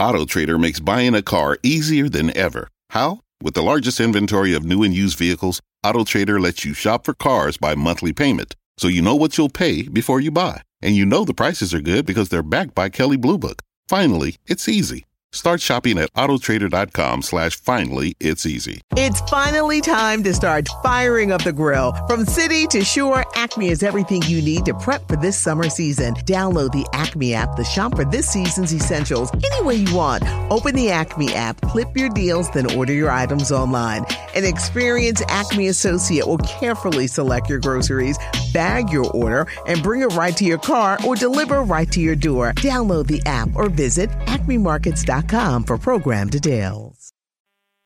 AutoTrader makes buying a car easier than ever. How? With the largest inventory of new and used vehicles, AutoTrader lets you shop for cars by monthly payment, so you know what you'll pay before you buy. And you know the prices are good because they're backed by Kelley Blue Book. Finally, it's easy. Start shopping at autotrader.com slash finally it's easy. It's finally time to start firing up the grill. From city to shore, Acme is everything you need to prep for this summer season. Download the Acme app to shop for this season's essentials any way you want. Open the Acme app, clip your deals, then order your items online. An experienced Acme associate will carefully select your groceries, bag your order, and bring it right to your car or deliver right to your door. Download the app or visit acmemarkets.com for program details.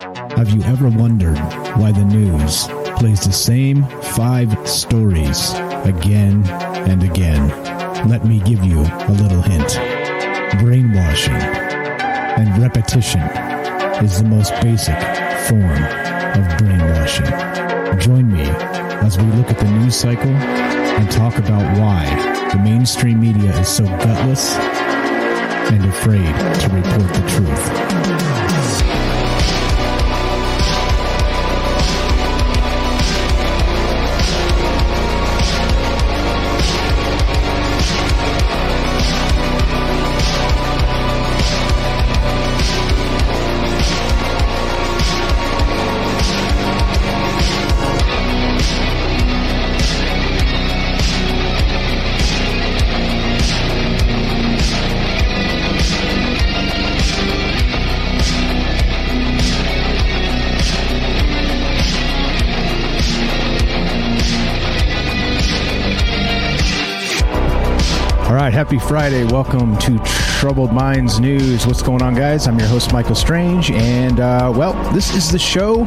Have you ever wondered why the news plays the same five stories again and again? Let me give you a little hint. Brainwashing and repetition is the most basic form of brainwashing. Join me as we look at the news cycle and talk about why the mainstream media is so gutless and afraid to report the truth. Happy Friday. Welcome to Troubled Minds News. What's going on, guys? I'm your host, Michael Strange. And, uh, well, this is the show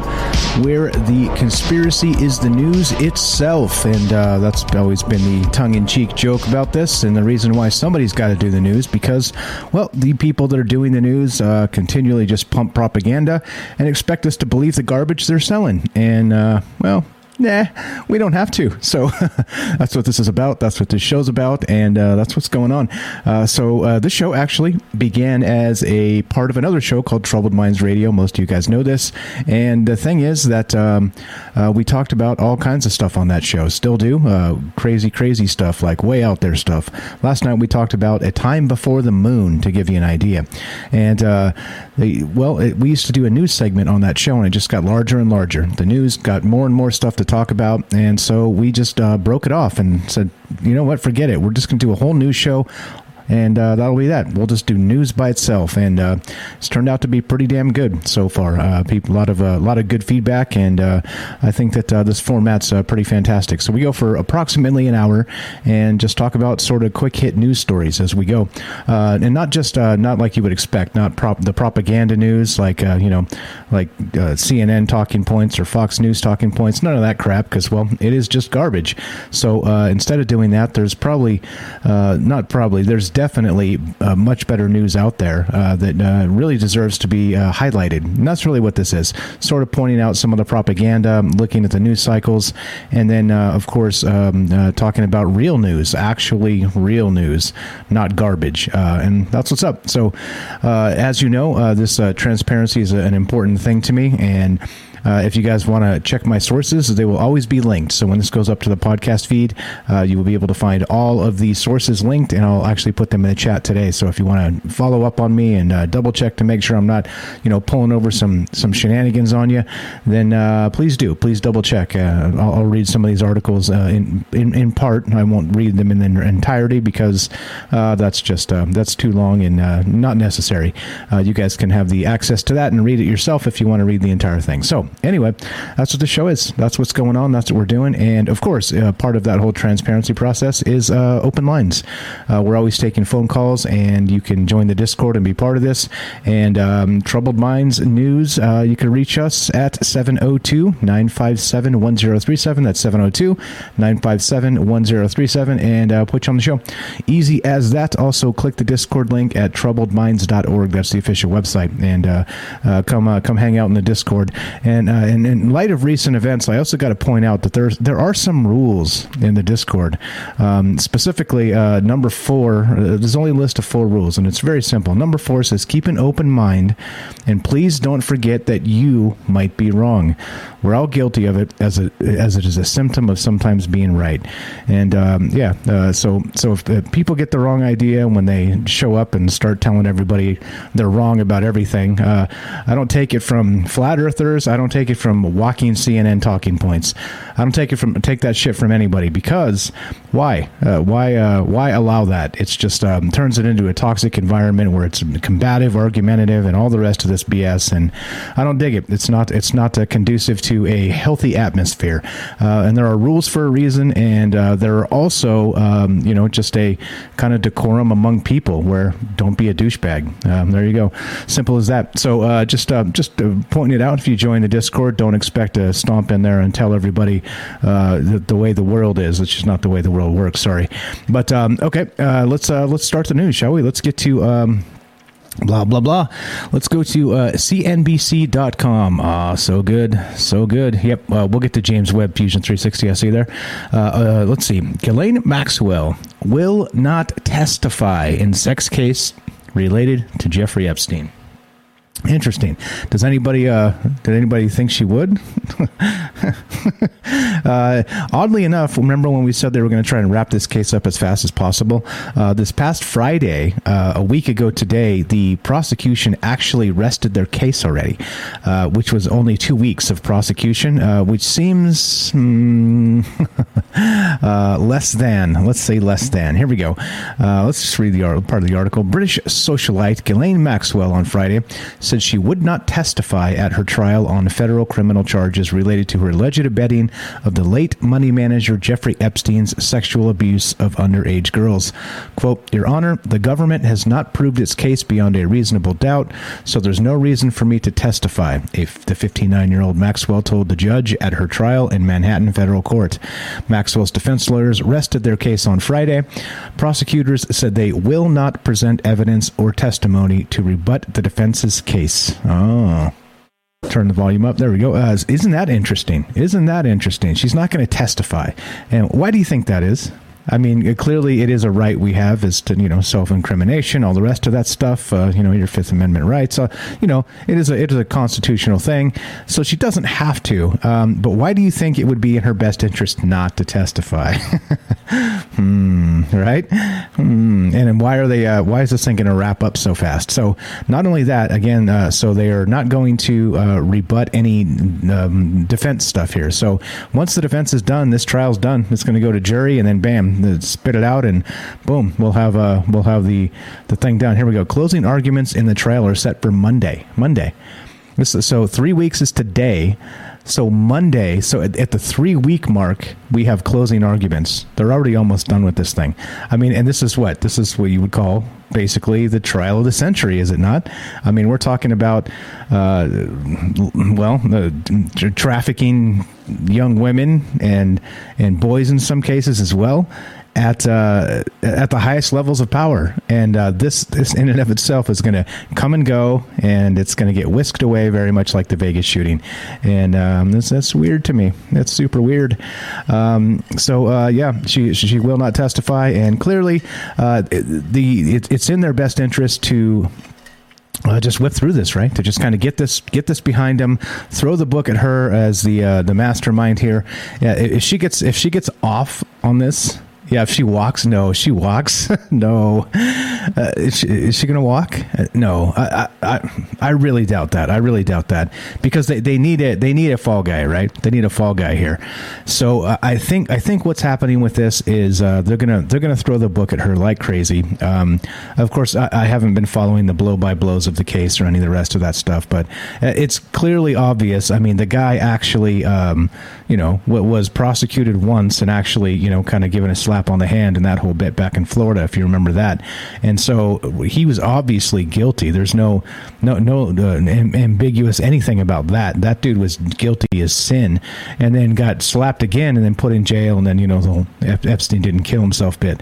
where the conspiracy is the news itself. And uh, that's always been the tongue in cheek joke about this. And the reason why somebody's got to do the news because, well, the people that are doing the news uh, continually just pump propaganda and expect us to believe the garbage they're selling. And, uh, well, nah, we don't have to. So that's what this is about. That's what this show's about, and uh, that's what's going on. Uh, so uh, this show actually began as a part of another show called Troubled Minds Radio. Most of you guys know this, and the thing is that um, uh, we talked about all kinds of stuff on that show. Still do uh, crazy, crazy stuff like way out there stuff. Last night we talked about a time before the moon to give you an idea, and uh, they, well, it, we used to do a news segment on that show, and it just got larger and larger. The news got more and more stuff to talk about, and so we just uh, broke it off and said, you know what, forget it. We're just going to do a whole new show and uh, that'll be that. We'll just do news by itself, and uh, it's turned out to be pretty damn good so far. Uh, people, a lot of a uh, lot of good feedback, and uh, I think that uh, this format's pretty fantastic. So we go for approximately an hour and just talk about sort of quick hit news stories as we go, and not just not like you would expect, not prop the propaganda news like you know like CNN talking points or Fox News talking points. None of that crap because well, it is just garbage. So instead of doing that, there's probably not probably there's definitely uh, much better news out there uh, that uh, really deserves to be uh, highlighted. And that's really what this is sort of pointing out some of the propaganda, looking at the news cycles, and then, uh, of course, um, uh, talking about real news, actually real news, not garbage. and that's what's up. So, as you know, this transparency is an important thing to me. And uh, if you guys want to check my sources, they will always be linked. So when this goes up to the podcast feed, uh, you will be able to find all of the sources linked, and I'll actually put them in the chat today. So if you want to follow up on me and uh, double check to make sure I'm not, you know, pulling over some some shenanigans on you, then uh, please do. Please double check. Uh, I'll, I'll, read some of these articles uh, in, in, in part. I won't read them in their entirety because that's just that's too long and not necessary. you guys can have the access to that and read it yourself if you want to read the entire thing. So anyway, that's what the show is. That's what's going on. That's what we're doing. And of course, uh, part of that whole transparency process is uh, open lines. Uh, we're always taking phone calls, and you can join the Discord and be part of this. And um, Troubled Minds News, uh, you can reach us at 702 957 1037. That's 702 957 1037 and uh, put you on the show. Easy as that. Also, click the Discord link at troubledminds.org. That's the official website. And uh, come, come hang out in the Discord. And And uh, in, in, light of recent events, I also got to point out that there's there are some rules in the Discord. Um, specifically, uh, number four. Uh, there's only a list of four rules, and it's very simple. Number four says keep an open mind, and please don't forget that you might be wrong. We're all guilty of it as a as it is a symptom of sometimes being right. And um, yeah, uh, so so if people get the wrong idea when they show up and start telling everybody they're wrong about everything, uh, I don't take it from flat earthers. I don't take it from walking CNN talking points. I don't take it from take that shit from anybody because why uh, why uh, why allow that? It's just um, turns it into a toxic environment where it's combative, argumentative, and all the rest of this BS. And I don't dig it. It's not it's not uh, conducive to a healthy atmosphere. Uh, and there are rules for a reason, and uh, there are also um, you know just a kind of decorum among people where don't be a douchebag. Um, there you go, simple as that. So uh, just just pointing it out. If you join the Discord, don't expect to stomp in there and tell everybody uh, the, the, way the world is. It's just not the way the world works. Sorry, but um, okay, uh, let's uh, let's start the news, shall we? Let's get to. Um, blah blah blah. Let's go to uh, cnbc.com ah so good. So good. Yep. Uh, we'll get to james webb fusion 360 i see there. Uh, uh, let's see. Ghislaine maxwell will not testify in sex case related to jeffrey epstein Interesting. Does anybody uh, did anybody think she would? uh, oddly enough, remember when we said they were going to try and wrap this case up as fast as possible? Uh, this past Friday, uh, a week ago today, the prosecution actually rested their case already, uh, which was only two weeks of prosecution, uh, which seems mm, less than. Let's say less than. Here we go. let's just read the part of the article. British socialite Ghislaine Maxwell on Friday said she would not testify at her trial on federal criminal charges related to her alleged abetting of the late money manager Jeffrey Epstein's sexual abuse of underage girls. Quote, Your Honor, the government has not proved its case beyond a reasonable doubt, so there's no reason for me to testify, if the 59 year old Maxwell told the judge at her trial in Manhattan federal court. Maxwell's defense lawyers rested their case on Friday. Prosecutors said they will not present evidence or testimony to rebut the defense's case case. Oh. Turn the volume up. There we go. Uh, isn't that interesting? Isn't that interesting? She's not going to testify. And why do you think that is? I mean, clearly it is a right we have is to, you know, self-incrimination, all the rest of that stuff, uh, you know, your Fifth Amendment rights. Uh, you know, it is a, it is a constitutional thing. So she doesn't have to. Um, but why do you think it would be in her best interest not to testify? hmm, right? Hmm. And why are they, uh, why is this thing going to wrap up so fast? So not only that, again, uh, so they are not going to uh, rebut any um, defense stuff here. So once the defense is done, this trial's done. It's going to go to jury and then bam, spit it out, and boom, we'll have uh, we'll have the the thing down. Here we go. Closing arguments in the trial are set for Monday. Monday. This, so three weeks is today. So Monday, so at, at, the three week mark, we have closing arguments. They're already almost done with this thing. I mean, and this is what this is what you would call basically the trial of the century, is it not? I mean, we're talking about, uh, well, uh, trafficking young women and and boys in some cases as well at uh, at the highest levels of power, and uh, this this in and of itself is going to come and go, and it's going to get whisked away, very much like the Vegas shooting, and um, this, that's weird to me. That's super weird. Um, so uh, yeah, she she will not testify, and clearly, uh, the it, it's in their best interest to uh, just whip through this, right? To just kind of get this get this behind him, throw the book at her as the uh, the mastermind here. Yeah, if she gets if she gets off on this, yeah, if she walks, no. She walks, no. Uh, is she, is she going to walk? Uh, no. I, I, I really doubt that. I really doubt that because they, they need it. They need a fall guy, right? They need a fall guy here. So uh, I think I think what's happening with this is uh, they're gonna they're gonna throw the book at her like crazy. Um, of course, I, I, haven't been following the blow by blows of the case or any of the rest of that stuff, but uh, it's clearly obvious. I mean, the guy actually, um, you know, what was prosecuted once and actually, you know, kind of given a slap on the hand in that whole bit back in Florida, if you remember that. And and so he was obviously guilty. There's no no no uh, ambiguous anything about that. That dude was guilty as sin, and then got slapped again, and then put in jail, and then you know the whole Epstein didn't kill himself bit.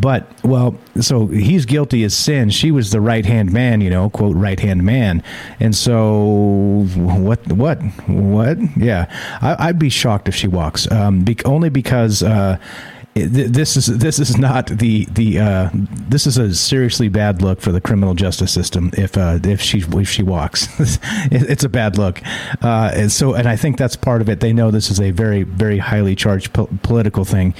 But well, so he's guilty as sin. She was the right hand man, you know, quote right hand man, and so what what what? Yeah, I, would be shocked if she walks, um, be, only because. Uh, this is this is not the the uh, this is a seriously bad look for the criminal justice system if uh, if she if she walks. It's a bad look. Uh, and so and I think that's part of it. They know this is a very very highly charged po- political thing.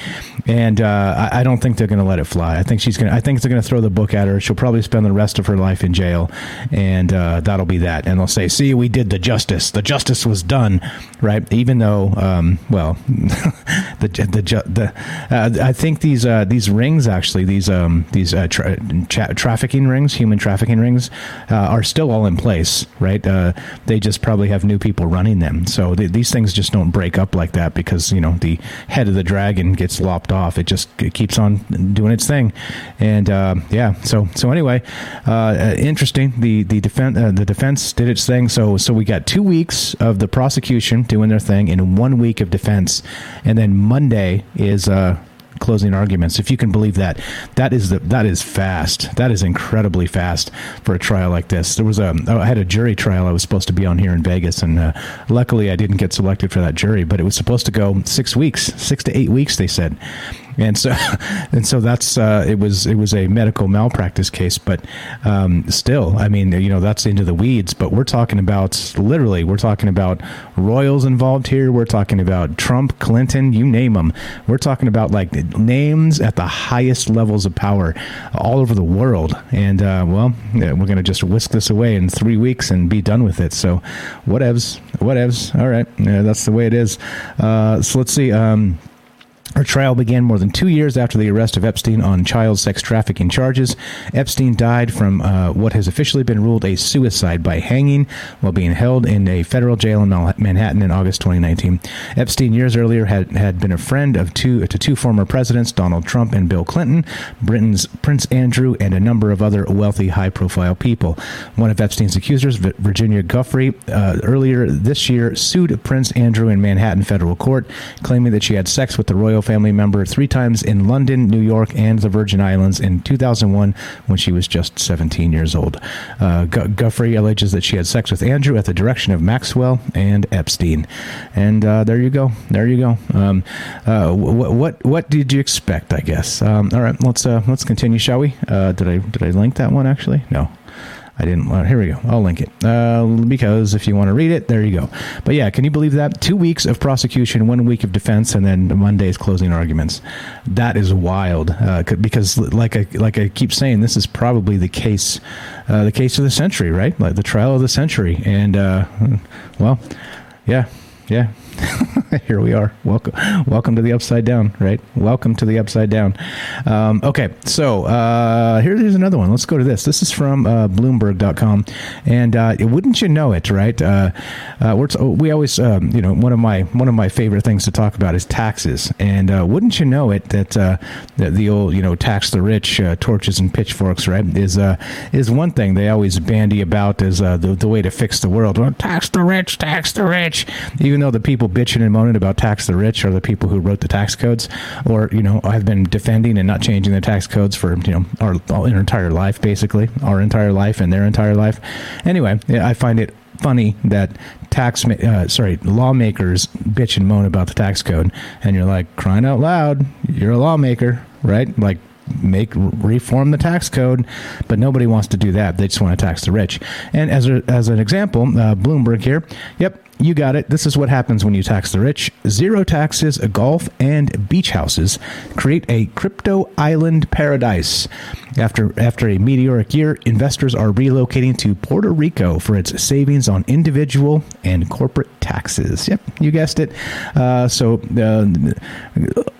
And uh, I, I, don't think they're going to let it fly. I think she's going I think they're going to throw the book at her. She'll probably spend the rest of her life in jail. And uh, that'll be that. And they'll say see we did the justice. The justice was done. Right? Even though um, well the the the uh, I think these uh, these rings actually these um, these uh, tra- tra- trafficking rings, human trafficking rings, uh, are still all in place, right? Uh, they just probably have new people running them, so they, these things just don't break up like that because you know the head of the dragon gets lopped off. It just it keeps on doing its thing, and uh, yeah. So so anyway, interesting. The the defense the defense did its thing. So so we got two weeks of the prosecution doing their thing and one week of defense, and then Monday is uh closing arguments. If you can believe that, that is the that is fast. That is incredibly fast for a trial like this. There was a I had a jury trial I was supposed to be on here in Vegas, and uh, luckily I didn't get selected for that jury. But it was supposed to go six weeks, six to eight weeks. They said, and so and so that's uh, it was it was a medical malpractice case, but um, still, I mean, you know, that's into the weeds. But we're talking about literally, we're talking about royals involved here. We're talking about Trump, Clinton, you name them. We're talking about like names at the highest levels of power all over the world. And uh, well, we're going to just whisk this away in three weeks and be done with it. So, whatevs, whatevs. All right, yeah, that's the way it is. Uh, so let's see. Um, her trial began more than two years after the arrest of Epstein on child sex trafficking charges. Epstein died from uh, what has officially been ruled a suicide by hanging while being held in a federal jail in Manhattan in August 2019. Epstein, years earlier, had, had been a friend of two to two former presidents, Donald Trump and Bill Clinton, Britain's Prince Andrew, and a number of other wealthy, high-profile people. One of Epstein's accusers, Virginia Giuffre, uh, earlier this year sued Prince Andrew in Manhattan federal court, claiming that she had sex with the royal family member three times in London, New York, and the Virgin Islands in 2001 when she was just 17 years old. Uh, Giuffre alleges that she had sex with Andrew at the direction of Maxwell and Epstein. And uh, there you go. There you go. Um, uh, what, what what did you expect? I guess. Um, all right, let's uh, let's continue, shall we? Uh, did I did I link that one actually? No. I didn't. Here we go. I'll link it uh, because if you want to read it, there you go. But yeah, can you believe that? Two weeks of prosecution, one week of defense, and then Monday's closing arguments. That is wild. Uh, because, like I like I keep saying, this is probably the case, uh, the case of the century, right? Like the trial of the century. And uh, well, yeah, yeah. here we are. Welcome, welcome to the upside down. Right? Welcome to the upside down. Um, okay, so uh, here, here's another one. Let's go to this. This is from uh, Bloomberg.com, and uh, wouldn't you know it? Right? Uh, uh, t- we always, um, you know, one of my one of my favorite things to talk about is taxes, and uh, wouldn't you know it that the, the, old, you know, tax the rich, torches and pitchforks, right? Is is one thing they always bandy about as the, the way to fix the world. Well, tax the rich, tax the rich. Even though the people bitching and moaning about tax the rich are the people who wrote the tax codes, or you know, have been defending and not changing the tax codes for you know our, our entire life, basically our entire life and their entire life. Anyway, I find it funny that tax uh, sorry lawmakers bitch and moan about the tax code, and you're like crying out loud, you're a lawmaker, right? Like make reform the tax code, but nobody wants to do that. They just want to tax the rich. And as a, as an example, uh, Bloomberg here. Yep, you got it. This is what happens when you tax the rich. Zero taxes, golf, and beach houses create a crypto island paradise. After after a meteoric year, investors are relocating to Puerto Rico for its savings on individual and corporate taxes. Yep, you guessed it. Uh, so, uh,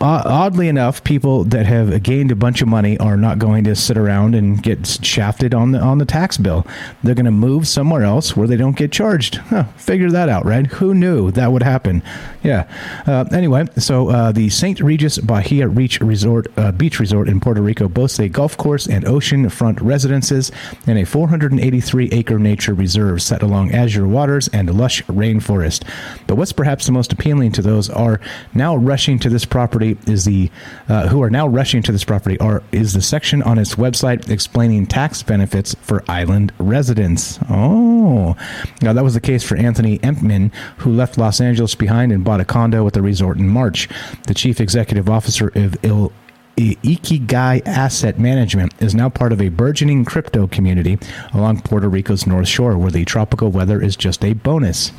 oddly enough, people that have gained a bunch of money are not going to sit around and get shafted on the on the tax bill. They're going to move somewhere else where they don't get charged. Huh, figure that out, right? Who knew that would happen? Yeah. Uh, anyway, so uh, the St. Regis Bahia Beach Resort, uh, Beach Resort in Puerto Rico boasts a golf course and ocean-front residences and a 483-acre nature reserve set along azure waters and lush rainforest. But what's perhaps the most appealing to those are now rushing to this property is the uh, who are now rushing to this property are is the section on its website explaining tax benefits for island residents. Oh, now that was the case for Anthony Empman, who left Los Angeles behind and bought a condo at the resort in March. The chief executive officer of Il- Ikigai Asset Management is now part of a burgeoning crypto community along Puerto Rico's North Shore, where the tropical weather is just a bonus.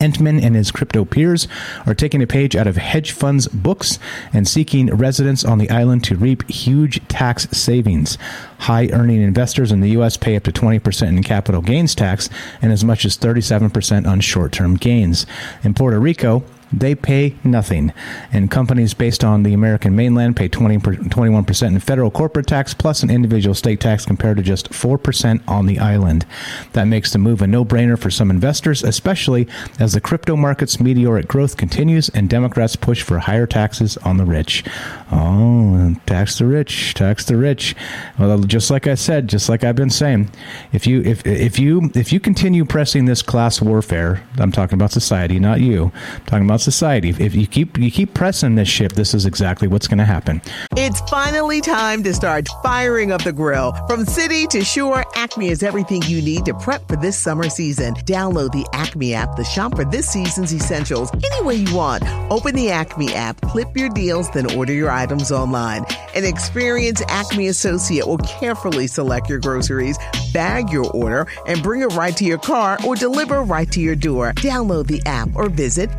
Entman and his crypto peers are taking a page out of hedge funds' books and seeking residents on the island to reap huge tax savings. High earning investors in the U.S. pay up to 20% in capital gains tax and as much as 37% on short term gains. In Puerto Rico, they pay nothing. And companies based on the American mainland pay 20, 21% in federal corporate tax plus an individual state tax compared to just 4% on the island. That makes the move a no brainer for some investors, especially as the crypto market's meteoric growth continues and Democrats push for higher taxes on the rich. Oh, tax the rich, tax the rich. Well, just like I said, just like I've been saying, if you if if you if you continue pressing this class warfare, I'm talking about society, not you. I'm talking about society. If you keep you keep pressing this ship, this is exactly what's going to happen. It's finally time to start firing up the grill. From city to shore, Acme is everything you need to prep for this summer season. Download the Acme app to shop for this season's essentials any way you want. Open the Acme app, clip your deals, then order your items online. An experienced Acme associate will carefully select your groceries, bag your order, and bring it right to your car or deliver right to your door. Download the app or visit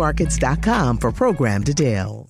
acmemarkets.com for program details.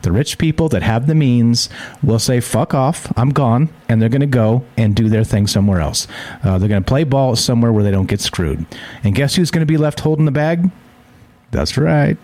The rich people that have the means will say, fuck off, I'm gone, and they're going to go and do their thing somewhere else. Uh, they're going to play ball somewhere where they don't get screwed. And guess who's going to be left holding the bag? That's right.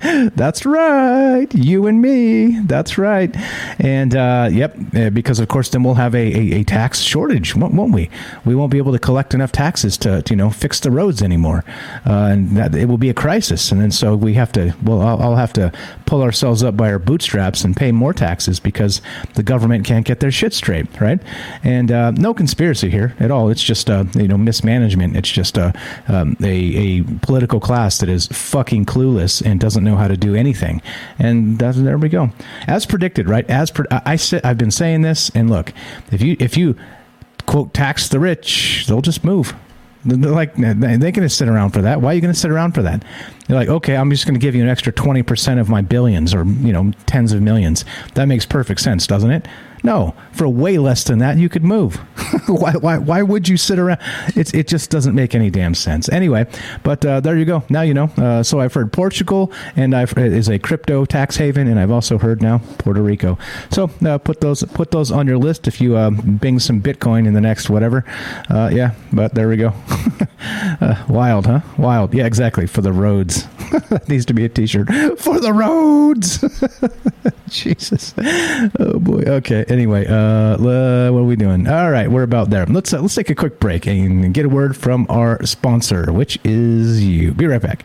That's right. You and me. That's right. And uh, yep, uh, because of course then we'll have a, a, a, tax shortage, won't we? We won't be able to collect enough taxes to, to you know fix the roads anymore, uh, and that, it will be a crisis. And then so we have to. Well, I'll, I'll, have to pull ourselves up by our bootstraps and pay more taxes because the government can't get their shit straight, right? And uh, no conspiracy here at all. It's just uh, you know mismanagement. It's just a um, a, a political class that is fucking fucking clueless and doesn't know how to do anything. And there we go. As predicted, right? As pre- I, I said, I've been saying this, and look, if you if you quote tax the rich, they'll just move. They're like they're going to sit around for that. Why are you going to sit around for that? They're like, okay, I'm just going to give you an extra twenty percent of my billions, or you know, tens of millions. That makes perfect sense, doesn't it? No, for way less than that, you could move. why, why, why would you sit around? It's, it just doesn't make any damn sense. Anyway, but uh, there you go. Now you know. Uh, so I've heard Portugal and I've is a crypto tax haven, and I've also heard now Puerto Rico. So uh, put those put those on your list if you uh, bing some Bitcoin in the next whatever. Uh, yeah, but there we go. Uh, wild, huh? Wild. Yeah, exactly. For the roads. that needs to be a T-shirt for the roads. Jesus. Oh boy. Okay anyway, uh, what are we doing? All right, we're about there. Let's uh, let's take a quick break and get a word from our sponsor, which is you. Be right back.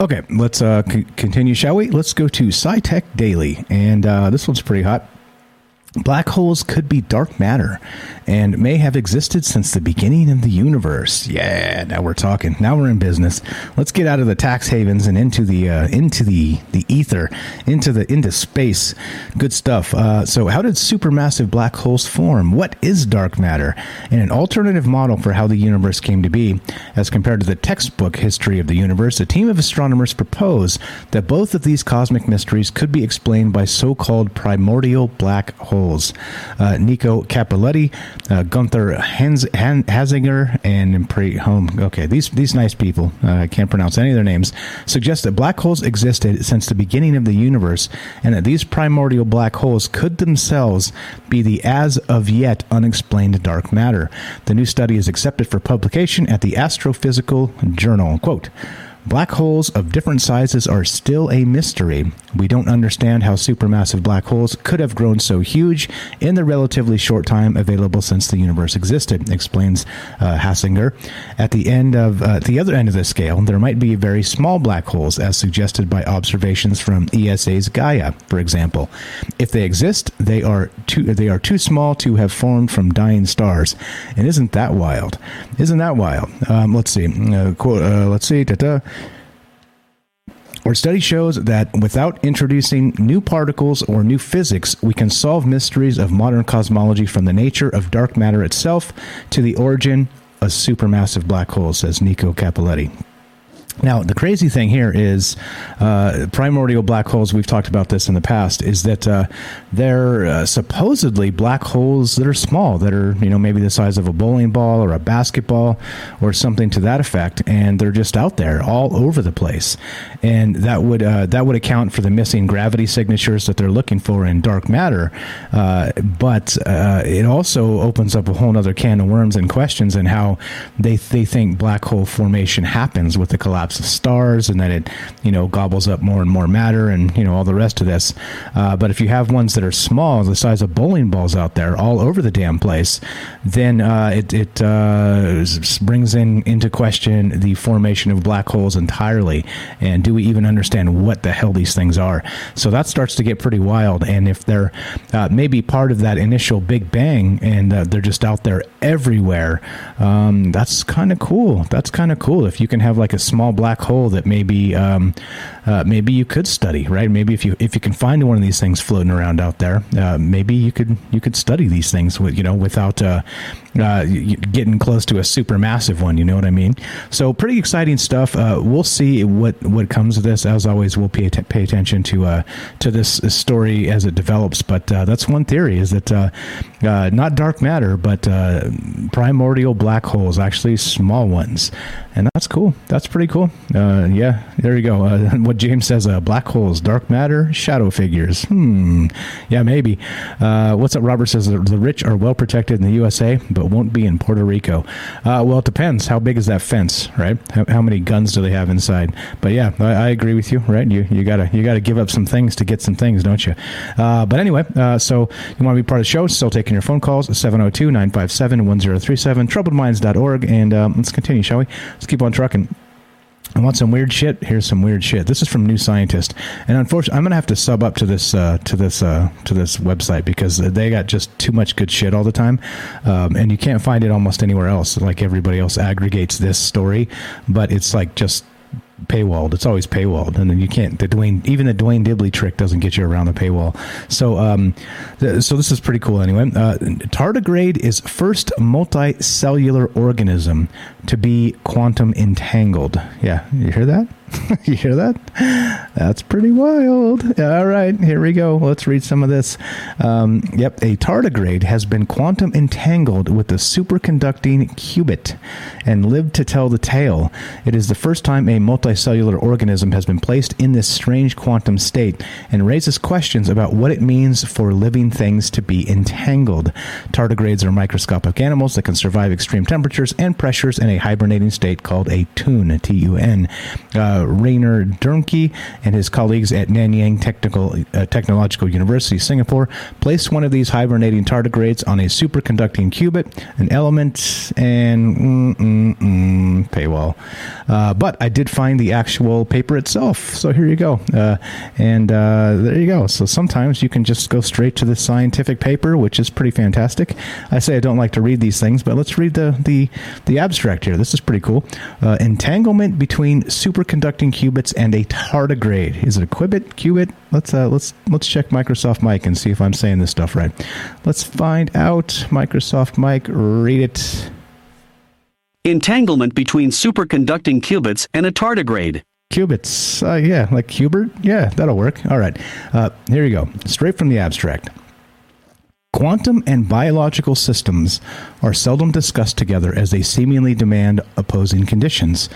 Okay, let's uh, c- continue, shall we? Let's go to SciTech Daily, and uh, this one's pretty hot. Black holes could be dark matter and may have existed since the beginning of the universe. Yeah, now we're talking. Now we're in business. Let's get out of the tax havens and into the uh, into the the ether, into the into space. Good stuff. Uh, so, how did supermassive black holes form? What is dark matter? And an alternative model for how the universe came to be, as compared to the textbook history of the universe, a team of astronomers propose that both of these cosmic mysteries could be explained by so-called primordial black holes. Uh, Nico Cappelluti uh, Gunther Hans, Han, Hasinger and Pre Home. Okay, these these nice people, uh, I can't pronounce any of their names, suggest that black holes existed since the beginning of the universe, and that these primordial black holes could themselves be the as of yet unexplained dark matter. The new study is accepted for publication at the Astrophysical Journal. Quote. Black holes of different sizes are still a mystery. We don't understand how supermassive black holes could have grown so huge in the relatively short time available since the universe existed, explains uh, Hasinger. At the end of uh, the other end of the scale, there might be very small black holes, as suggested by observations from ESA's Gaia, for example. If they exist, they are too they are too small to have formed from dying stars. And isn't that wild? Isn't that wild? Um, let's see. Uh, quote. Uh, let's see. Our study shows that without introducing new particles or new physics, we can solve mysteries of modern cosmology from the nature of dark matter itself to the origin of supermassive black holes, says Nico Cappelluti. Now, the crazy thing here is uh, primordial black holes. We've talked about this in the past. Is that uh, they're uh, supposedly black holes that are small, that are you know maybe the size of a bowling ball or a basketball or something to that effect, and they're just out there all over the place. And that would uh, that would account for the missing gravity signatures that they're looking for in dark matter. Uh, but uh, it also opens up a whole other can of worms and questions and how they they think black hole formation happens with the collapse of stars and then it you know gobbles up more and more matter and you know all the rest of this. Uh, but if you have ones that are small the size of bowling balls out there all over the damn place then uh, it, it uh, brings in into question the formation of black holes entirely. And do we even understand what the hell these things are? So that starts to get pretty wild. And if they're uh, maybe part of that initial big bang and uh, they're just out there everywhere um, that's kind of cool. That's kind of cool. If you can have like a small black hole that maybe um, uh, maybe you could study, right? Maybe if you if you can find one of these things floating around out there, uh, maybe you could you could study these things with you know without uh, uh getting close to a super massive one. You know what I mean? So pretty exciting stuff. Uh, we'll see what what comes of this. As always, we'll pay pay attention to uh, to this story as it develops. But that's one theory: is that not dark matter, but primordial black holes, actually small ones, and that's cool. That's pretty cool. yeah, there you go. what James says, uh, black holes, dark matter, shadow figures. Hmm. Yeah, maybe. Uh, what's up? Robert says the rich are well protected in the USA, but won't be in Puerto Rico. Uh, well, it depends. How big is that fence, right? How, how many guns do they have inside? But yeah, I, I, agree with you, right? You you gotta you gotta give up some things to get some things, don't you? Uh, but anyway, uh, so you want to be part of the show? Still taking your phone calls 702 957 1037, troubledminds.org. And um, let's continue, shall we? Let's keep on trucking. I want some weird shit. Here's some weird shit. This is from New Scientist, and unfortunately, I'm gonna have to sub up to this uh, to this uh, to this website because they got just too much good shit all the time, um, and you can't find it almost anywhere else. Like everybody else aggregates this story, but it's like just paywalled. It's always paywalled, and then you can't. The Dwayne, even the Dwayne Dibley trick doesn't get you around the paywall. So, um, th- so this is pretty cool. Anyway, uh, tardigrade is first multicellular organism to be quantum entangled. Yeah, you hear that? you hear that? That's pretty wild. All right, here we go. Let's read some of this. Um, yep, a tardigrade has been quantum entangled with a superconducting qubit and lived to tell the tale. It is the first time a multicellular organism has been placed in this strange quantum state and raises questions about what it means for living things to be entangled. Tardigrades are microscopic animals that can survive extreme temperatures and pressures in a hibernating state called a tun, T U N. Uh, Rainer Dumke and his colleagues at Nanyang Technical uh, Technological University, Singapore, placed one of these hibernating tardigrades on a superconducting qubit, an element, and mm, mm, mm, paywall. Uh, but I did find the actual paper itself, so here you go. Uh, and uh, there you go. So sometimes you can just go straight to the scientific paper, which is pretty fantastic. I say I don't like to read these things, but let's read the the, the abstract here. This is pretty cool. Uh, entanglement between superconducting qubits and a tardigrade. Is it a qubit? Qubit? Let's uh, let's let's check Microsoft Mic and see if I'm saying this stuff right. Let's find out. Microsoft Mic, read it. Entanglement between superconducting qubits and a tardigrade. Qubits. Uh, yeah, like Qbert. Yeah, that'll work. All right. Uh, here you go. Straight from the abstract. Quantum and biological systems are seldom discussed together as they seemingly demand opposing conditions.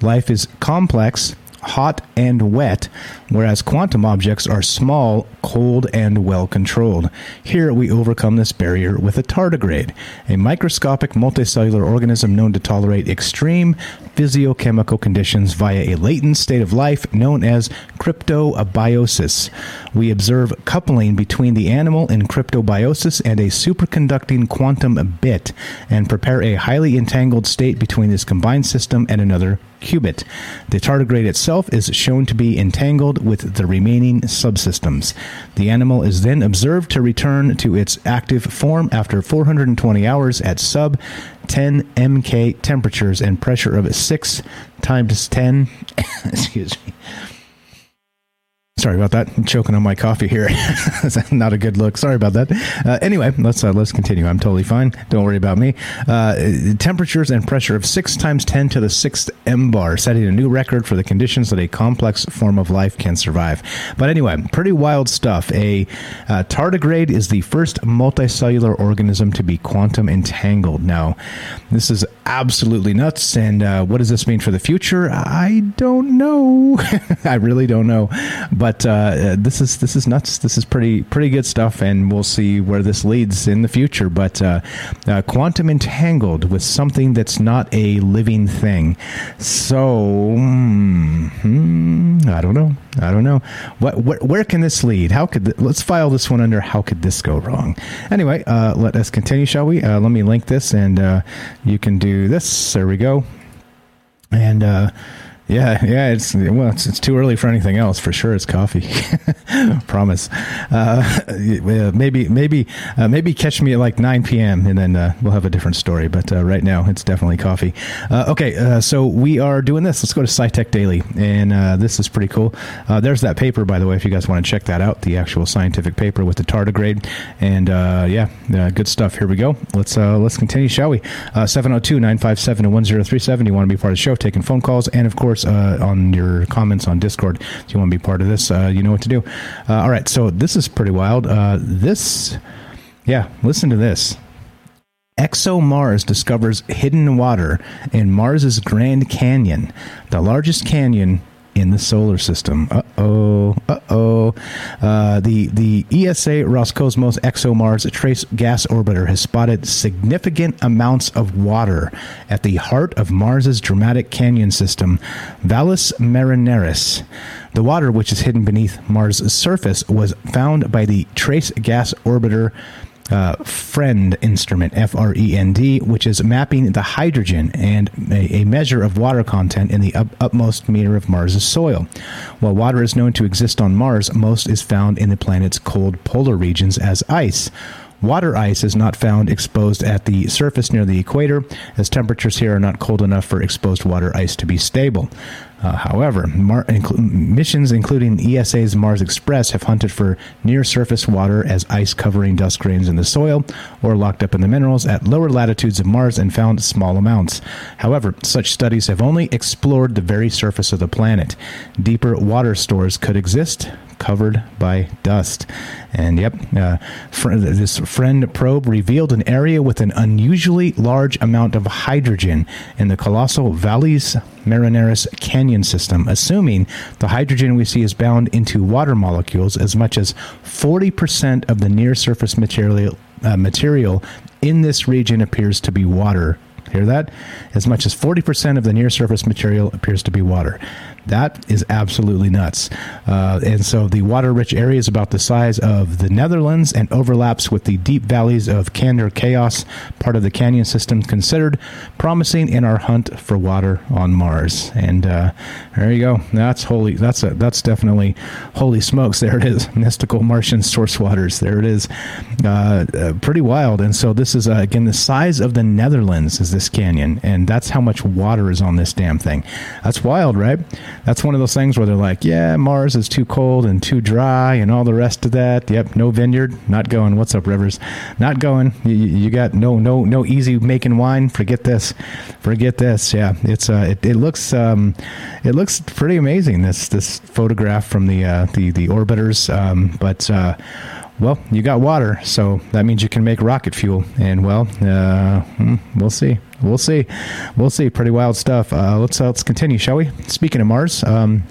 Life is complex hot and wet, whereas quantum objects are small, cold, and well controlled. Here we overcome this barrier with a tardigrade, a microscopic multicellular organism known to tolerate extreme physiochemical conditions via a latent state of life known as cryptobiosis. We observe coupling between the animal in cryptobiosis and a superconducting quantum bit and prepare a highly entangled state between this combined system and another qubit. The tardigrade itself is shown to be entangled with the remaining subsystems. The animal is then observed to return to its active form after 420 hours at sub 10 mk temperatures and pressure of 6 times 10 excuse me Sorry about that. I'm choking on my coffee here. not a good look. Sorry about that. Uh, anyway, let's uh, let's continue. I'm totally fine. Don't worry about me. Uh, temperatures and pressure of six times ten to the sixth m bar, setting a new record for the conditions that a complex form of life can survive. But anyway, pretty wild stuff. A uh, tardigrade is the first multicellular organism to be quantum entangled. Now, this is absolutely nuts. And uh, what does this mean for the future? I don't know. I really don't know. But but uh, this is this is nuts. This is pretty pretty good stuff, and we'll see where this leads in the future. But uh, uh, quantum entangled with something that's not a living thing. So hmm, I don't know. I don't know. What, what where can this lead? How could th- let's file this one under? How could this go wrong? Anyway, uh, let us continue, shall we? Uh, let me link this, and uh, you can do this. There we go. And yeah, yeah. It's well, it's, it's too early for anything else. For sure, it's coffee. Promise. Uh, maybe, maybe, uh, maybe catch me at like 9 p.m. and then uh, we'll have a different story. But uh, right now, it's definitely coffee. Uh, okay, uh, so we are doing this. Let's go to SciTech Daily, and this is pretty cool. there's that paper, by the way, if you guys want to check that out, the actual scientific paper with the tardigrade, and yeah, good stuff. Here we go. Let's let's continue, shall we? 702-957-1037. You want to be part of the show, taking phone calls, and of course uh, on your comments on Discord. If you want to be part of this, uh, you know what to do. Uh, all right, so this is pretty wild. Uh, this, yeah, listen to this. ExoMars discovers hidden water in Mars's Grand Canyon, the largest canyon in the solar system. Uh oh, uh oh. Uh, The the ESA Roscosmos ExoMars Trace Gas Orbiter has spotted significant amounts of water at the heart of Mars's dramatic canyon system, Valles Marineris. The water, which is hidden beneath Mars' surface, was found by the Trace Gas Orbiter uh, FREND instrument, F R E N D, which is mapping the hydrogen and a, a measure of water content in the up, upmost meter of Mars' soil. While water is known to exist on Mars, most is found in the planet's cold polar regions as ice. Water ice is not found exposed at the surface near the equator, as temperatures here are not cold enough for exposed water ice to be stable. Uh, however, Mar- missions including ESA's Mars Express have hunted for near surface water as ice covering dust grains in the soil or locked up in the minerals at lower latitudes of Mars and found small amounts. However, such studies have only explored the very surface of the planet. Deeper water stores could exist, covered by dust. And yep, uh, fr- this FREND probe revealed an area with an unusually large amount of hydrogen in the colossal Valles Marineris Canyon system, assuming the hydrogen we see is bound into water molecules as much as 40% of the near surface material, uh, material in this region appears to be water. Hear that? As much as 40% of the near surface material appears to be water. That is absolutely nuts. Uh, and so the water rich area is about the size of the Netherlands and overlaps with the deep valleys of Candor Chaos, part of the canyon system considered promising in our hunt for water on Mars. And uh, there you go. That's holy. That's a, that's definitely holy smokes. There it is. Mystical Martian source waters. There it is. Uh, uh, pretty wild. And so this is uh, again the size of the Netherlands is this canyon, and that's how much water is on this damn thing. That's wild, right? That's one of those things where they're like, yeah, Mars is too cold and too dry and all the rest of that. Yep, no vineyard, not going. What's up, Rivers? Not going. You, you got no no no easy making wine. Forget this. Forget this. Yeah, it's uh, it, it looks um, it looks pretty amazing. This this photograph from the uh, the the orbiters, um, but. Uh, well, you got water, so that means you can make rocket fuel. And well, uh, hmm, we'll see. We'll see. We'll see. Pretty wild stuff. Uh, let's uh, let's continue, shall we? Speaking of Mars. Um,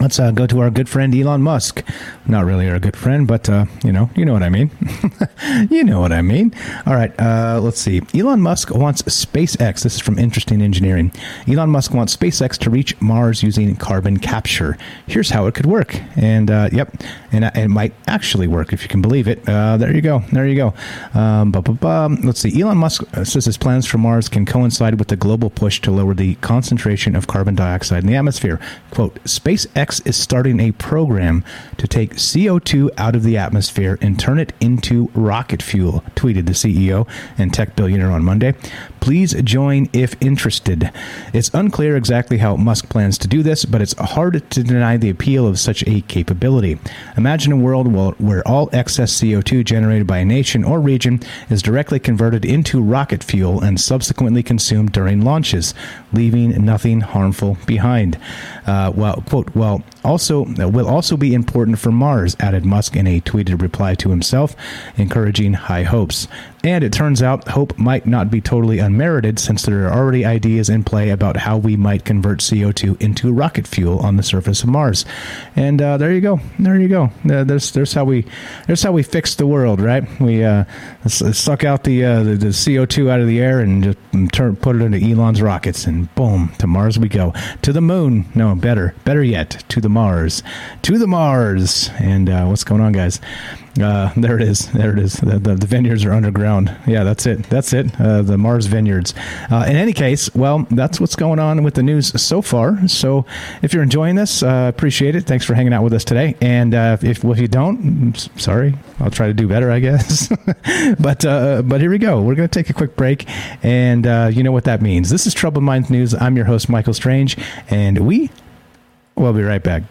Let's uh, go to our good friend Elon Musk. Not really our good friend, but uh, you know, you know what I mean. you know what I mean. All right, uh, let's see. Elon Musk wants SpaceX. This is from Interesting Engineering. Elon Musk wants SpaceX to reach Mars using carbon capture. Here's how it could work. And uh, yep, and uh, it might actually work if you can believe it. Uh, there you go. There you go. Um, let's see. Elon Musk says his plans for Mars can coincide with the global push to lower the concentration of carbon dioxide in the atmosphere. Quote: SpaceX is starting a program to take CO2 out of the atmosphere and turn it into rocket fuel, tweeted the CEO and tech billionaire on Monday. Please join if interested. It's unclear exactly how Musk plans to do this, but it's hard to deny the appeal of such a capability. Imagine a world where all excess CO2 generated by a nation or region is directly converted into rocket fuel and subsequently consumed during launches, leaving nothing harmful behind. Uh, well, quote, well, also uh, will also be important for Mars, added Musk in a tweeted reply to himself, encouraging high hopes. And it turns out hope might not be totally unmerited since there are already ideas in play about how we might convert CO2 into rocket fuel on the surface of Mars. And uh, there you go. There you go. Uh, there's, there's how we there's how we fix the world, right? We uh, suck out the, uh, the, the CO2 out of the air and just turn put it into Elon's rockets, and boom, to Mars we go. To the moon. No, better, better yet, to the Mars, to the Mars. And uh, what's going on, guys? Uh, there it is. There it is. The, the, the, vineyards are underground. Yeah, that's it. That's it. Uh, the Mars vineyards. Uh, in any case, well, that's what's going on with the news so far. So if you're enjoying this, uh, appreciate it. Thanks for hanging out with us today. And uh, if, if you don't, sorry, I'll try to do better, I guess. but uh, but here we go. We're going to take a quick break, and you know what that means. This is Troubled Minds News. I'm your host, Michael Strange, and we will be right back.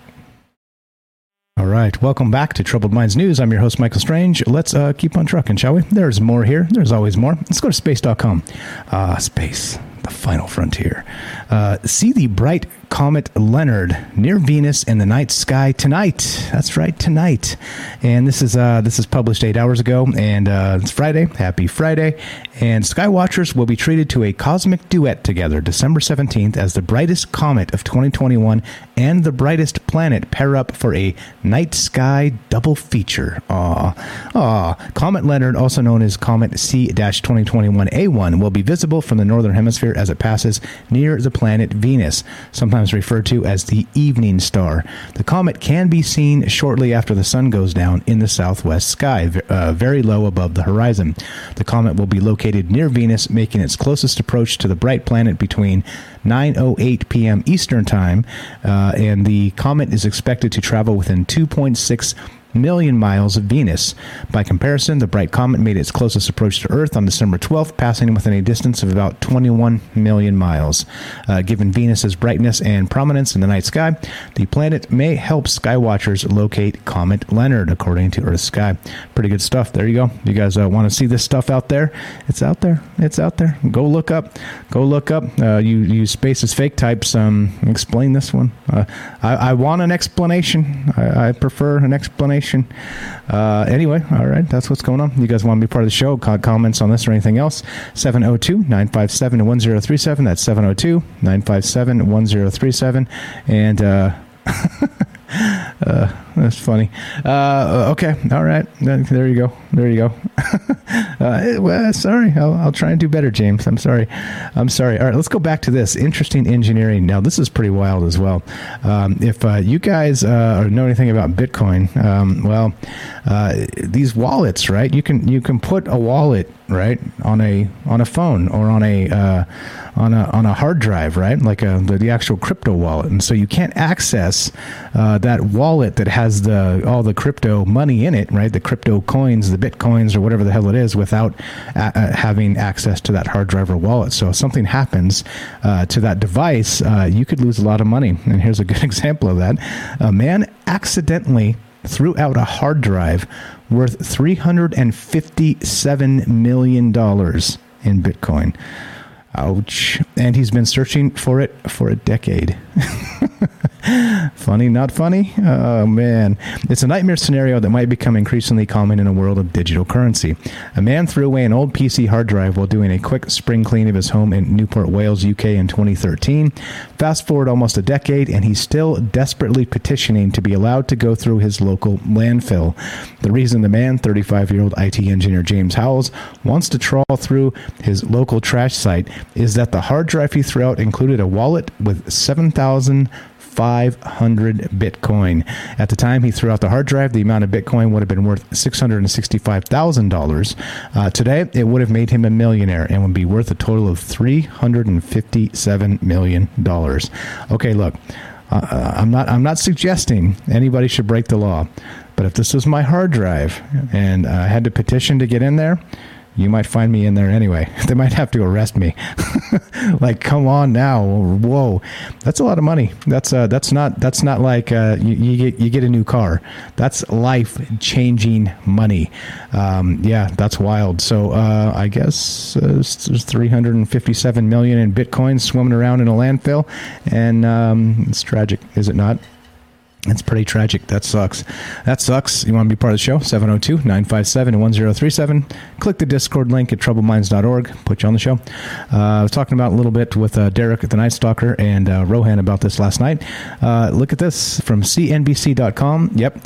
All right. Welcome back to Troubled Minds News. I'm your host, Michael Strange. Let's uh, keep on trucking, shall we? There's more here. There's always more. Let's go to space.com. Uh, space, the final frontier. Uh, see the bright comet Leonard near Venus in the night sky tonight. That's right, tonight. And this is uh, this is published eight hours ago, and uh, it's Friday. Happy Friday! And Skywatchers will be treated to a cosmic duet together, December seventeenth, as the brightest comet of 2021 and the brightest planet pair up for a night sky double feature. Aw, aw. Comet Leonard, also known as Comet C-2021A1, will be visible from the northern hemisphere as it passes near the planet Venus. Sometimes sometimes referred to as the evening star. The comet can be seen shortly after the sun goes down in the southwest sky, uh, very low above the horizon. The comet will be located near Venus, making its closest approach to the bright planet between 9:08 p.m. Eastern Time, uh, and the comet is expected to travel within 2.6 million miles of Venus. By comparison, the bright comet made its closest approach to Earth on December 12th, passing within a distance of about 21 million miles. Uh, given Venus's brightness and prominence in the night sky, the planet may help skywatchers locate Comet Leonard, according to Earth Sky. Pretty good stuff. There you go. You guys uh, want to see this stuff out there? It's out there. It's out there. Go look up. Go look up. Uh, you use spaces fake types. Um, explain this one. Uh, I, I, want an explanation. I, I prefer an explanation. Uh, anyway, all right. That's what's going on. You guys want to be part of the show? Comments on this or anything else? 702 957 1037. That's 702 957 1037. And, uh, uh, that's funny. Uh, okay, all right. There you go. There you go. uh, well, sorry. I'll, I'll, try and do better, James. I'm sorry. I'm sorry. All right, let's go back to this interesting engineering. Now, this is pretty wild as well. Um, if uh, you guys uh, know anything about Bitcoin, um, well, uh, these wallets, right? You can you can put a wallet right on a on a phone or on a uh, on a on a hard drive, right? Like a, the, the actual crypto wallet, and so you can't access that wallet that has the all the crypto money in it, right? The crypto coins, the bitcoins, or whatever the hell it is, without a- a having access to that hard drive or wallet. So if something happens uh, to that device, uh, you could lose a lot of money. And here's a good example of that: a man accidentally threw out a hard drive worth $357 million in Bitcoin. Ouch. And he's been searching for it for a decade. funny, not funny? Oh, man. It's a nightmare scenario that might become increasingly common in a world of digital currency. A man threw away an old PC hard drive while doing a quick spring clean of his home in Newport, Wales, UK in 2013. Fast forward almost a decade, and he's still desperately petitioning to be allowed to go through his local landfill. The reason the man, 35 year old IT engineer James Howells, wants to trawl through his local trash site is that the hard drive he threw out included a wallet with 7,000 500 Bitcoin. At the time he threw out the hard drive, the amount of Bitcoin would have been worth $665,000. Uh, today, it would have made him a millionaire and would be worth a total of $357 million. Okay, look. Uh, uh, I'm not. I'm not suggesting anybody should break the law, but if this was my hard drive and I had to petition to get in there, you might find me in there anyway. They might have to arrest me. like, come on now, whoa, that's a lot of money. That's uh, that's not that's not like uh, you, you, get you get a new car. That's life changing money. Um, yeah, that's wild. So uh, I guess uh, there's 357 million in Bitcoin swimming around in a landfill, and um, it's tragic, is it not? It's pretty tragic. That sucks. That sucks. You want to be part of the show? 702 957 1037. Click the Discord link at troubledminds.org. Put you on the show. Uh, I was talking about a little bit with uh, Derek at the Night Stalker and uh, Rohan about this last night. Uh, look at this from CNBC.com. Yep.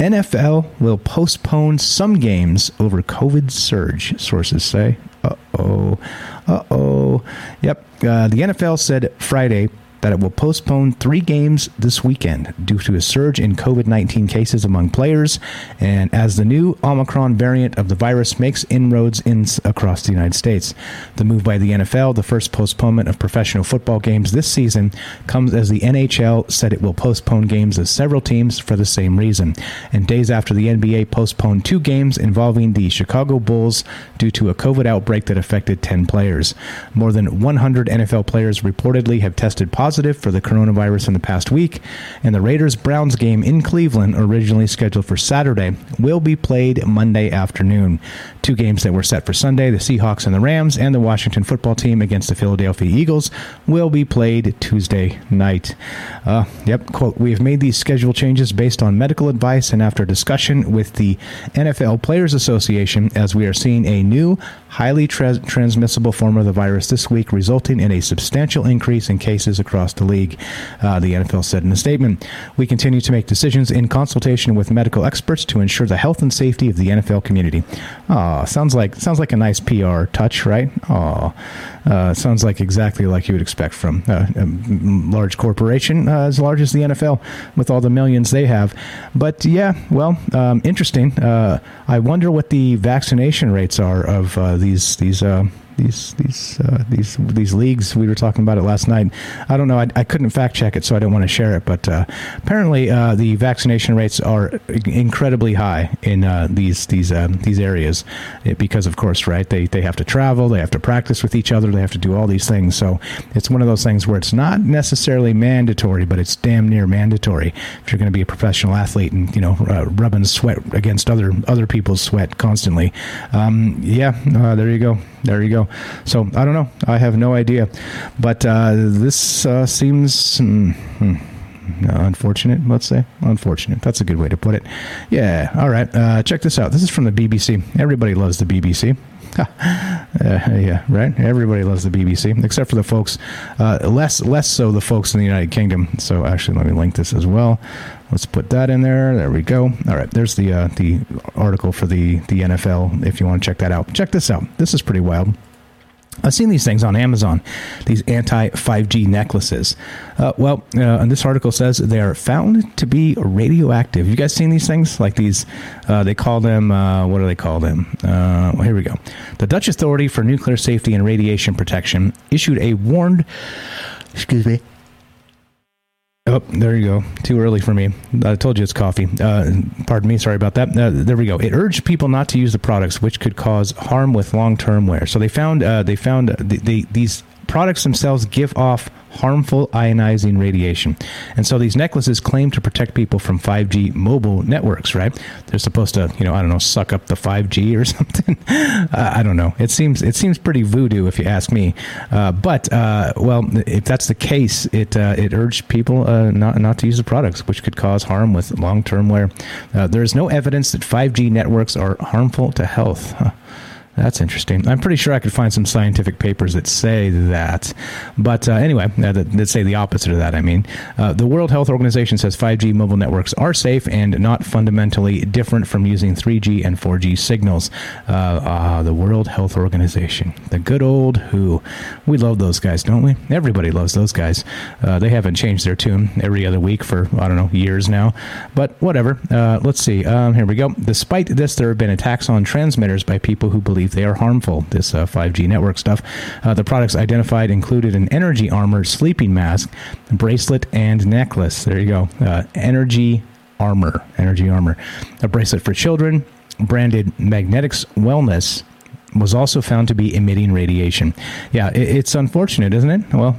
NFL will postpone some games over COVID surge, sources say. Uh oh. Uh oh. Yep. The NFL said Friday that it will postpone three games this weekend due to a surge in COVID 19 cases among players and as the new Omicron variant of the virus makes inroads in, across the United States. The move by the NFL, the first postponement of professional football games this season, comes as the NHL said it will postpone games of several teams for the same reason. And days after the NBA postponed two games involving the Chicago Bulls due to a COVID outbreak that affected 10 players. More than 100 NFL players reportedly have tested positive positive for the coronavirus in the past week, and the Raiders Browns game in Cleveland, originally scheduled for Saturday, will be played Monday afternoon. Two games that were set for Sunday, the Seahawks and the Rams, and the Washington football team against the Philadelphia Eagles, will be played Tuesday night. Uh, yep, quote, we have made these schedule changes based on medical advice and after discussion with the NFL Players Association, as we are seeing a new, highly tra- transmissible form of the virus this week, resulting in a substantial increase in cases across the league, uh, the NFL said in a statement. We continue to make decisions in consultation with medical experts to ensure the health and safety of the NFL community. Oh, sounds like sounds like a nice PR touch, right? Oh, uh, sounds like exactly like you would expect from a, a large corporation uh, as large as the NFL with all the millions they have. But yeah, well, um, interesting. Uh, I wonder what the vaccination rates are of uh, these these uh, these these uh, these these leagues. We were talking about it last night. I don't know. I, I couldn't fact check it, so I don't want to share it. But uh, apparently, uh, the vaccination rates are incredibly high in uh, these these um, these areas it, because, of course, right? They they have to travel, they have to practice with each other, they have to do all these things. So it's one of those things where it's not necessarily mandatory, but it's damn near mandatory if you're going to be a professional athlete and you know uh, rubbing sweat against other other people's sweat constantly. Um, yeah, uh, there you go. There you go. So I don't know. I have no idea, but uh, this uh, seems. Mm, hmm, unfortunate, let's say. Unfortunate. That's a good way to put it. Yeah. All right. Uh, check this out. This is from the BBC. Everybody loves the BBC. uh, yeah, right. Everybody loves the BBC, except for the folks, uh, less less so the folks in the United Kingdom. So actually, let me link this as well. Let's put that in there. There we go. All right, there's the uh, the article for the the NFL. If you want to check that out, check this out. This is pretty wild. I've seen these things on Amazon, these anti 5G necklaces. Uh, well, uh, this article says they are found to be radioactive. You guys seen these things? Like these, uh, they call them, uh, what do they call them? Uh, well, here we go. The Dutch Authority for Nuclear Safety and Radiation Protection issued a warned, excuse me, Oh, there you go. Too early for me. I told you it's coffee. Uh, pardon me. Sorry about that. Uh, there we go. It urged people not to use the products which could cause harm with long-term wear. So they found uh, they found the, the, these products themselves give off harmful ionizing radiation. And so these necklaces claim to protect people from 5G mobile networks, right? They're supposed to, you know, I don't know, suck up the 5G or something. uh, I don't know. It seems it seems pretty voodoo if you ask me. Uh, but uh, well, if that's the case, it uh, it urged people uh, not not to use the products, which could cause harm with long term wear. Uh, there is no evidence that 5G networks are harmful to health. Huh. That's interesting. I'm pretty sure I could find some scientific papers that say that. But uh, anyway, uh, that, that, say the opposite of that, I mean. Uh, the World Health Organization says 5G mobile networks are safe and not fundamentally different from using 3G and 4G signals. Uh, ah, the World Health Organization. The good old WHO. We love those guys, don't we? Everybody loves those guys. Uh, they haven't changed their tune every other week for, I don't know, years now. But whatever. Uh, let's see. Um, here we go. Despite this, there have been attacks on transmitters by people who believe believe they are harmful, this uh, 5G network stuff. Uh, the products identified included an energy armor sleeping mask, bracelet, and necklace. There you go. Uh, energy armor. Energy armor. A bracelet for children, branded Magnetix Wellness was also found to be emitting radiation. Yeah, it's unfortunate, isn't it? Well,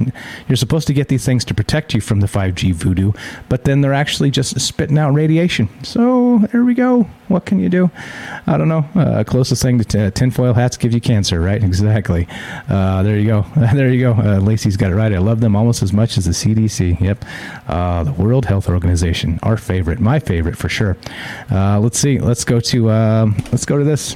you're supposed to get these things to protect you from the 5G voodoo, but then they're actually just spitting out radiation. So there we go. What can you do? I don't know. Uh, closest thing to t- tinfoil hats give you cancer, right? Exactly. Uh, there you go. there you go. Uh, Lacey's got it right. I love them almost as much as the CDC. Yep. Uh, the World Health Organization, our favorite, my favorite for sure. Uh, let's see. Let's go to um, let's go to this.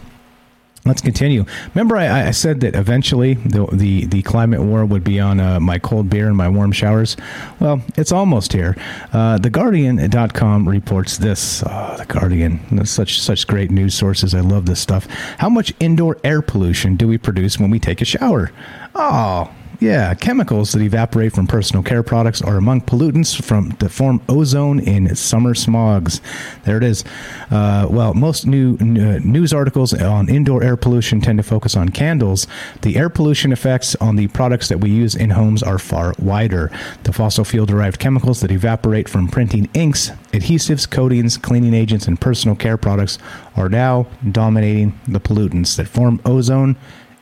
Let's continue. Remember, I, I, said that eventually the, the, the climate war would be on uh, my cold beer and my warm showers. Well, it's almost here. Uh, TheGuardian.com reports this. Oh, the Guardian, such such great news sources. I love this stuff. How much indoor air pollution do we produce when we take a shower? Oh, yeah, chemicals that evaporate from personal care products are among pollutants from to form ozone in summer smogs. There it is. Uh, well, most new uh, news articles on indoor air pollution tend to focus on candles. The air pollution effects on the products that we use in homes are far wider. The fossil fuel derived chemicals that evaporate from printing inks, adhesives, coatings, cleaning agents, and personal care products are now dominating the pollutants that form ozone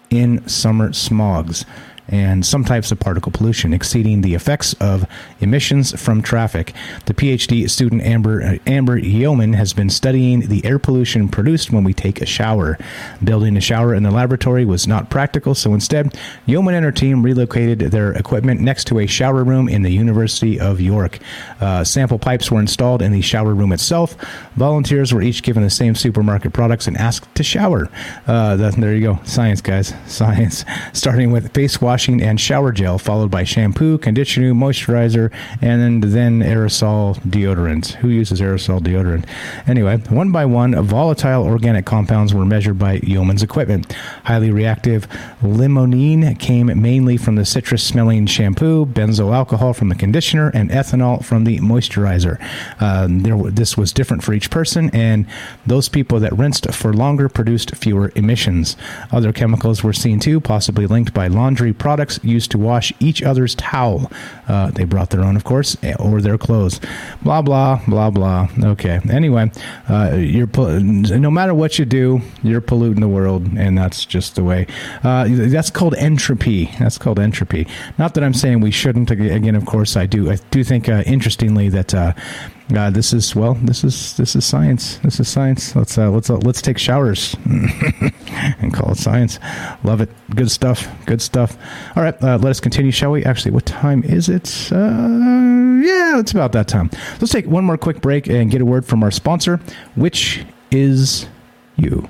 in summer smogs and some types of particle pollution exceeding the effects of emissions from traffic. The PhD student Amber, Amber Yeoman has been studying the air pollution produced when we take a shower. Building a shower in the laboratory was not practical, so instead, Yeoman and her team relocated their equipment next to a shower room in the University of York. Uh, sample pipes were installed in the shower room itself. Volunteers were each given the same supermarket products and asked to shower. Uh, there you go. Science, guys. Science. Starting with face wash washing and shower gel, followed by shampoo, conditioner, moisturizer, and then aerosol deodorant. Who uses aerosol deodorant? Anyway, one by one, volatile organic compounds were measured by Yeoman's equipment. Highly reactive limonene came mainly from the citrus smelling shampoo, benzoyl alcohol from the conditioner, and ethanol from the moisturizer. Um, there, this was different for each person, and those people that rinsed for longer produced fewer emissions. Other chemicals were seen too, possibly linked by laundry products used to wash each other's towel. Uh, they brought their own, of course, eh, or their clothes. Blah blah blah blah. Okay. Anyway, uh, you're no matter what you do, you're polluting the world, and that's just the way. Uh, that's called entropy. That's called entropy. Not that I'm saying we shouldn't. Again, of course, I do. I do think, uh, interestingly, that uh, this is well. This is this is science. This is science. Let's uh, let's uh, let's take showers and call it science. Love it. Good stuff. Good stuff. All right, uh, let us continue, shall we? Actually, what time is it? Uh, yeah, it's about that time. Let's take one more quick break and get a word from our sponsor, which is you.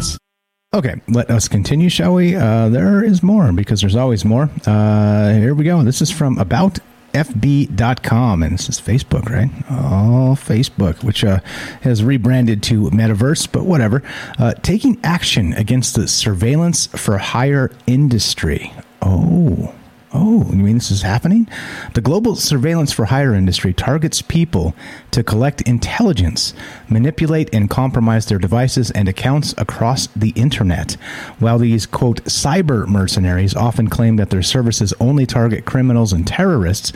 Okay, let us continue, shall we? Uh, there is more because there's always more. Uh, here we go. This is from aboutfb.com, and this is Facebook, right? Oh, Facebook, which uh, has rebranded to Metaverse, but whatever. Uh, taking action against the surveillance for hire industry. Oh. Oh, you mean this is happening? The global surveillance for hire industry targets people to collect intelligence, manipulate and compromise their devices and accounts across the internet. While these, quote, cyber mercenaries often claim that their services only target criminals and terrorists,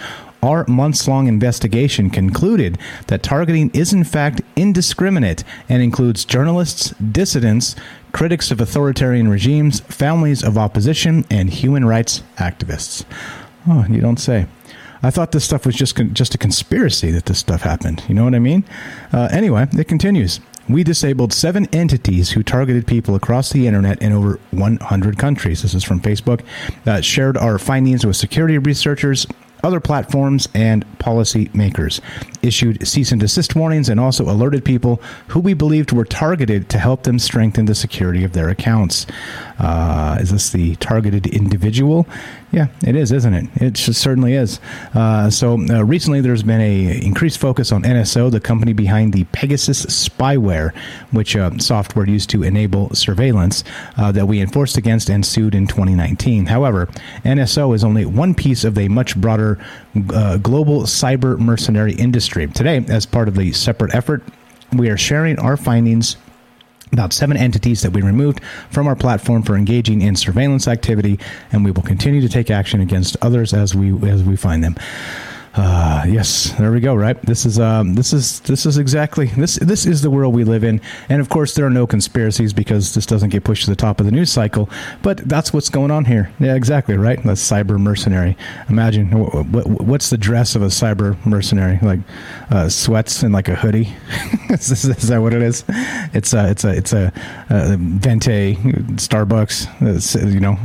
our months long investigation concluded that targeting is in fact indiscriminate and includes journalists, dissidents, critics of authoritarian regimes, families of opposition, and human rights activists. Oh, you don't say. I thought this stuff was just con- just a conspiracy that this stuff happened. You know what I mean? Uh, anyway, it continues. We disabled seven entities who targeted people across the internet in over 100 countries. This is from Facebook. Uh, shared our findings with security researchers, other platforms, and policymakers. Issued cease and desist warnings and also alerted people who we believed were targeted to help them strengthen the security of their accounts. Uh, is this the targeted individual? Yeah, it is, isn't it? It certainly is. Uh, so uh, recently, there's been a increased focus on NSO, the company behind the Pegasus spyware, which uh, software used to enable surveillance uh, that we enforced against and sued in 2019. However, NSO is only one piece of a much broader uh, global cyber mercenary industry. Today, as part of the separate effort, we are sharing our findings about seven entities that we removed from our platform for engaging in surveillance activity, and we will continue to take action against others as we as we find them. Uh, yes, there we go. Right. This is um, this is this is exactly this this is the world we live in, and of course there are no conspiracies because this doesn't get pushed to the top of the news cycle. But that's what's going on here. Yeah, exactly. Right. That's cyber mercenary. Imagine what, what, what's the dress of a cyber mercenary? Like uh, sweats and like a hoodie. is, is, that what it is? It's a it's a it's a, a venti Starbucks. Uh, you know,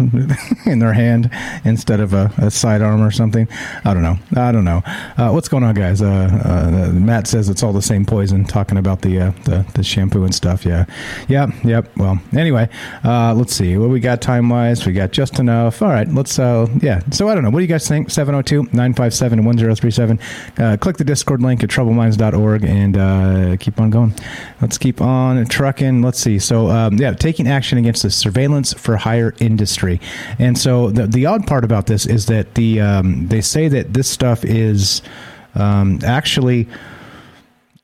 in their hand instead of a, a sidearm or something. I don't know. I don't know. Uh, what's going on, guys? Uh, uh, Matt says it's all the same poison. Talking about the, uh, the the shampoo and stuff. Yeah, yeah, yep. Well, anyway, uh, let's see what we got time wise. We got just enough. All right, let's. yeah. So I don't know. What do you guys think? 702-957-1037. click the Discord link at troubledminds.org and keep on going. Let's keep on trucking. Let's see. So um, yeah, taking action against the surveillance for hire industry. And so the the odd part about this is that the um, they say that this stuff is is um, actually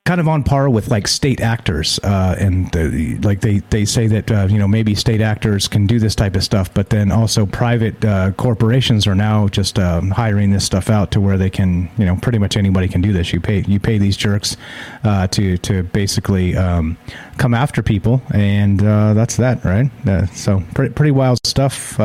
kind of on par with like state actors, uh, and the, like they they say that uh, you know maybe state actors can do this type of stuff, but then also private uh, corporations are now just um, hiring this stuff out to where they can you know pretty much anybody can do this. You pay you pay these jerks uh, to to basically um, come after people, and uh, that's that, right? Uh, so pretty pretty wild stuff.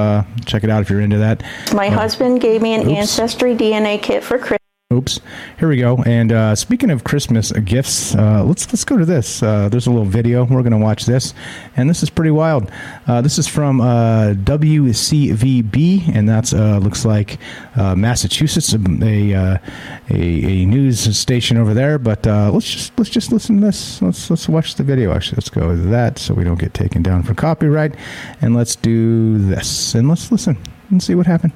check it out if you're into that. My husband gave me an oops. ancestry DNA kit for Christmas. Oops. Here we go. And uh, speaking of Christmas gifts, uh, let's let's go to this. Uh, there's a little video. We're going to watch this, and this is pretty wild. Uh, this is from uh, WCVB, and that's uh, looks like Massachusetts, a, a, a news station over there. But let's just let's just listen to this. Let's let's watch the video. Actually, let's go with that so we don't get taken down for copyright, and let's do this and let's listen and see what happened.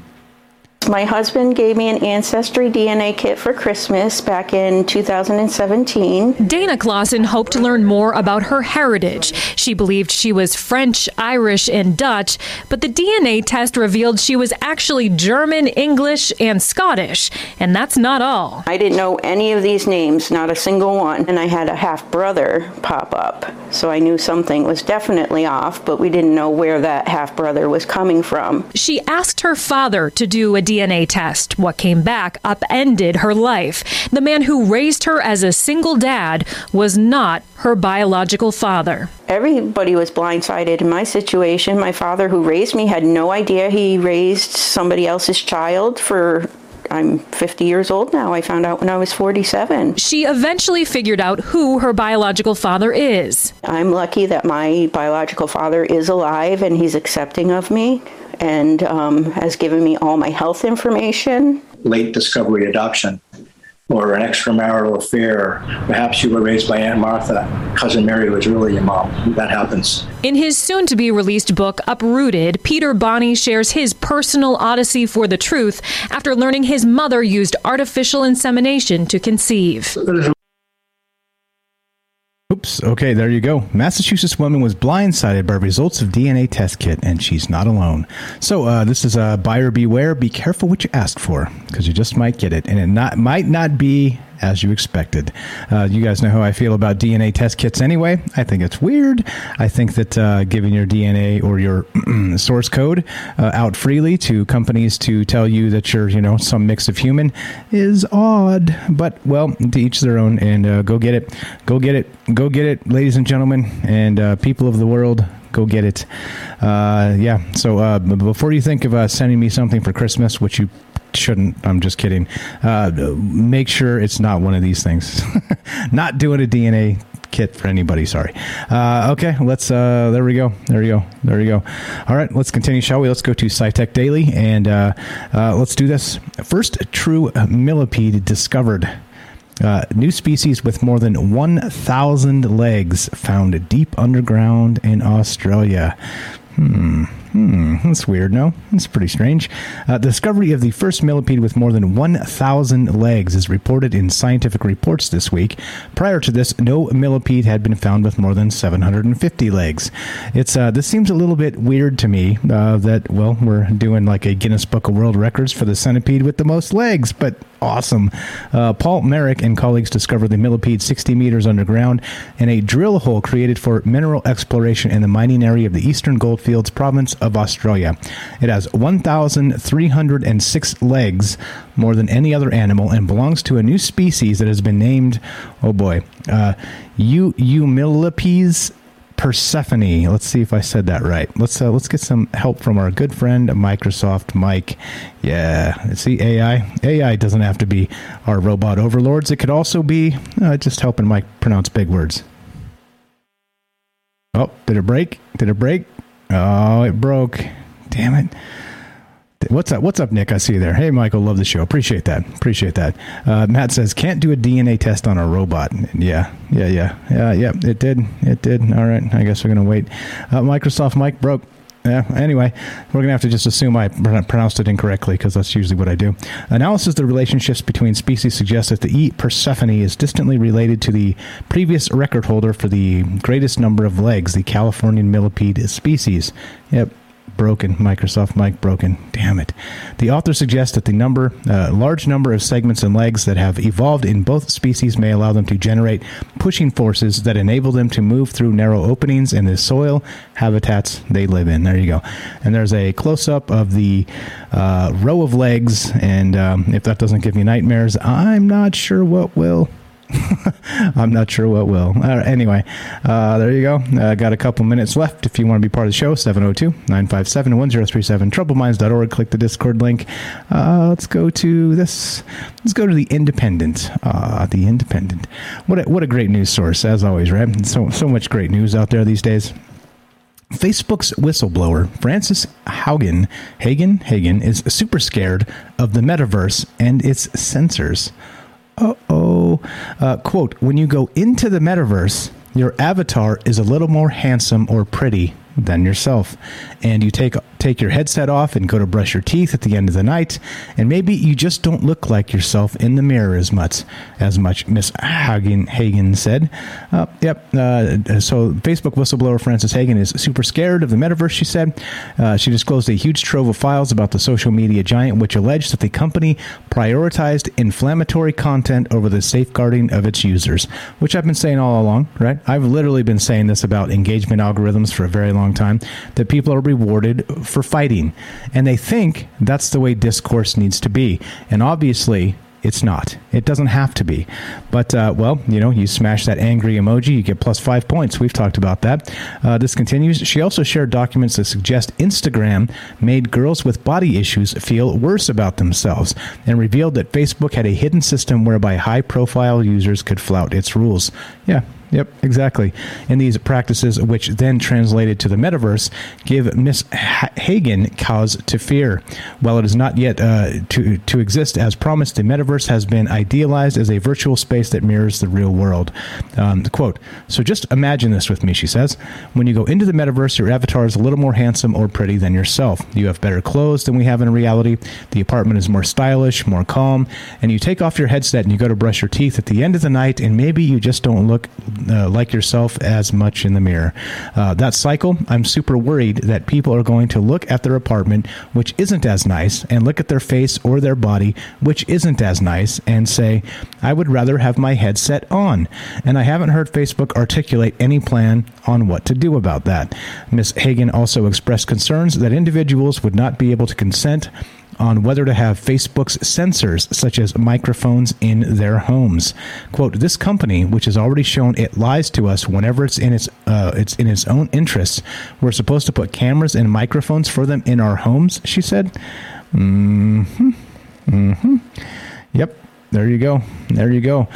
My husband gave me an Ancestry DNA kit for Christmas back in 2017. Dana Clausen hoped to learn more about her heritage. She believed she was French, Irish, and Dutch, but the DNA test revealed she was actually German, English, and Scottish. And that's not all. I didn't know any of these names, not a single one. And I had a half brother pop up. So I knew something was definitely off, but we didn't know where that half brother was coming from. She asked her father to do a DNA DNA test. What came back upended her life. The man who raised her as a single dad was not her biological father. Everybody was blindsided in my situation. My father, who raised me, had no idea he raised somebody else's child for I'm 50 years old now. I found out when I was 47. She eventually figured out who her biological father is. I'm lucky that my biological father is alive and he's accepting of me and um, has given me all my health information. Late discovery adoption or an extramarital affair. Perhaps you were raised by Aunt Martha. Cousin Mary was really your mom. That happens. In his soon to be released book, Uprooted, Peter Boni shares his personal odyssey for the truth after learning his mother used artificial insemination to conceive. Oops. Okay, there you go. Massachusetts woman was blindsided by results of DNA test kit, and she's not alone. So uh, this is a buyer beware. Be careful what you ask for, because you just might get it, and it not might not be as you expected. Uh, you guys know how I feel about DNA test kits anyway. I think it's weird. I think that uh, giving your DNA or your source code uh, out freely to companies to tell you that you're, you know, some mix of human is odd. But, well, to each their own. And uh, go get it. Go get it. Go get it, ladies and gentlemen, and uh, people of the world go get it. Uh, yeah. So uh, before you think of uh, sending me something for Christmas, which you shouldn't. I'm just kidding. Uh, make sure it's not one of these things. not doing a DNA kit for anybody. Sorry. Uh, okay, let's. Uh, there we go. There we go. There we go. All right, let's continue, shall we? Let's go to SciTech Daily and uh, uh let's do this. First true millipede discovered. Uh, new species with more than 1,000 legs found deep underground in Australia. Hmm. Hmm, that's weird, no? That's pretty strange. Uh, discovery of the first millipede with more than 1,000 legs is reported in scientific reports this week. Prior to this, no millipede had been found with more than 750 legs. It's uh, This seems a little bit weird to me uh, that, well, we're doing like a Guinness Book of World Records for the centipede with the most legs, but awesome. Uh, Paul Marek and colleagues discovered the millipede 60 meters underground in a drill hole created for mineral exploration in the mining area of the Eastern Goldfields province of Australia. It has 1,306 legs, more than any other animal, and belongs to a new species that has been named, oh boy, uh, Eumillipes Persephone. Let's see if I said that right. Let's uh, let's get some help from our good friend Microsoft Mike. Yeah, see AI. AI doesn't have to be our robot overlords. It could also be uh, just helping Mike pronounce big words. Oh, did it break? Did it break? Oh, it broke. Damn it. What's up? What's up, Nick? I see you there. Hey, Michael, love the show. Appreciate that. Appreciate that. Uh, Matt says can't do a DNA test on a robot. Yeah, yeah, yeah, yeah, yeah. It did. It did. All right. I guess we're gonna wait. Uh, Microsoft Mike broke. Yeah. Anyway, we're gonna have to just assume I pronounced it incorrectly because that's usually what I do. Analysis of the relationships between species suggests that the E. Persephone is distantly related to the previous record holder for the greatest number of legs, the Californian millipede species. Yep. Broken. Microsoft mic broken. Damn it. The author suggests that the number, uh, large number of segments and legs that have evolved in both species may allow them to generate pushing forces that enable them to move through narrow openings in the soil habitats they live in. There you go. And there's a close up of the uh, row of legs. And um, if that doesn't give you nightmares, I'm not sure what will. I'm not sure what will. Anyway, uh, there you go. Uh, got a couple minutes left if you want to be part of the show. 702 957 1037. Troubledminds.org. Click the Discord link. Uh, let's go to this. Let's go to the Independent. Uh, the Independent. What a, what a great news source, as always, right? So, so much great news out there these days. Facebook's whistleblower, Frances Haugen, Hagen, Hagen, is super scared of the metaverse and its censors uh-oh. Uh, quote, when you go into the metaverse, your avatar is a little more handsome or pretty than yourself. And you take take your headset off and go to brush your teeth at the end of the night, and maybe you just don't look like yourself in the mirror as much as much. Miss Hagen Hagen said. Uh, yep. Uh, so Facebook whistleblower Frances Hagen is super scared of the metaverse. She said uh, she disclosed a huge trove of files about the social media giant, which alleged that the company prioritized inflammatory content over the safeguarding of its users. Which I've been saying all along, right? I've literally been saying this about engagement algorithms for a very long time. That people are rewarded for fighting. And they think that's the way discourse needs to be. And obviously, it's not. It doesn't have to be. But, uh, well, you know, you smash that angry emoji, you get plus five points. We've talked about that. Uh, this continues. She also shared documents that suggest Instagram made girls with body issues feel worse about themselves and revealed that Facebook had a hidden system whereby high profile users could flout its rules. Yeah, Yep, exactly. And these practices, which then translated to the metaverse, give Miss Hagen cause to fear. While it is not yet uh, to to exist as promised, the metaverse has been idealized as a virtual space that mirrors the real world. Um, quote: So just imagine this with me, she says. When you go into the metaverse, your avatar is a little more handsome or pretty than yourself. You have better clothes than we have in reality. The apartment is more stylish, more calm, and you take off your headset and you go to brush your teeth at the end of the night, and maybe you just don't look uh, like yourself as much in the mirror. Uh, that cycle, I'm super worried that people are going to look at their apartment, which isn't as nice, and look at their face or their body, which isn't as nice, and say, I would rather have my headset on. And I haven't heard Facebook articulate any plan on what to do about that. Ms. Hagen also expressed concerns that individuals would not be able to consent on whether to have Facebook's sensors, such as microphones, in their homes. "Quote: This company, which has already shown it lies to us whenever it's in its uh, it's in its own interests, we're supposed to put cameras and microphones for them in our homes," she said. Mm-hmm. Mm-hmm. Yep. There you go. There you go.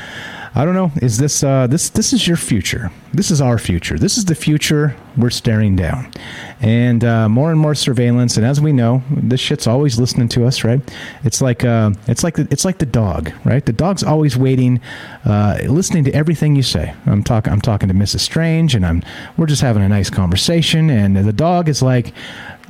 I don't know. Is this uh, this this is your future? This is our future. This is the future we're staring down, and uh, more and more surveillance. And as we know, this shit's always listening to us, right? It's like uh, it's like the, it's like the dog, right? The dog's always waiting, uh, listening to everything you say. I'm talking I'm talking to Mrs. Strange, and I'm we're just having a nice conversation, and the dog is like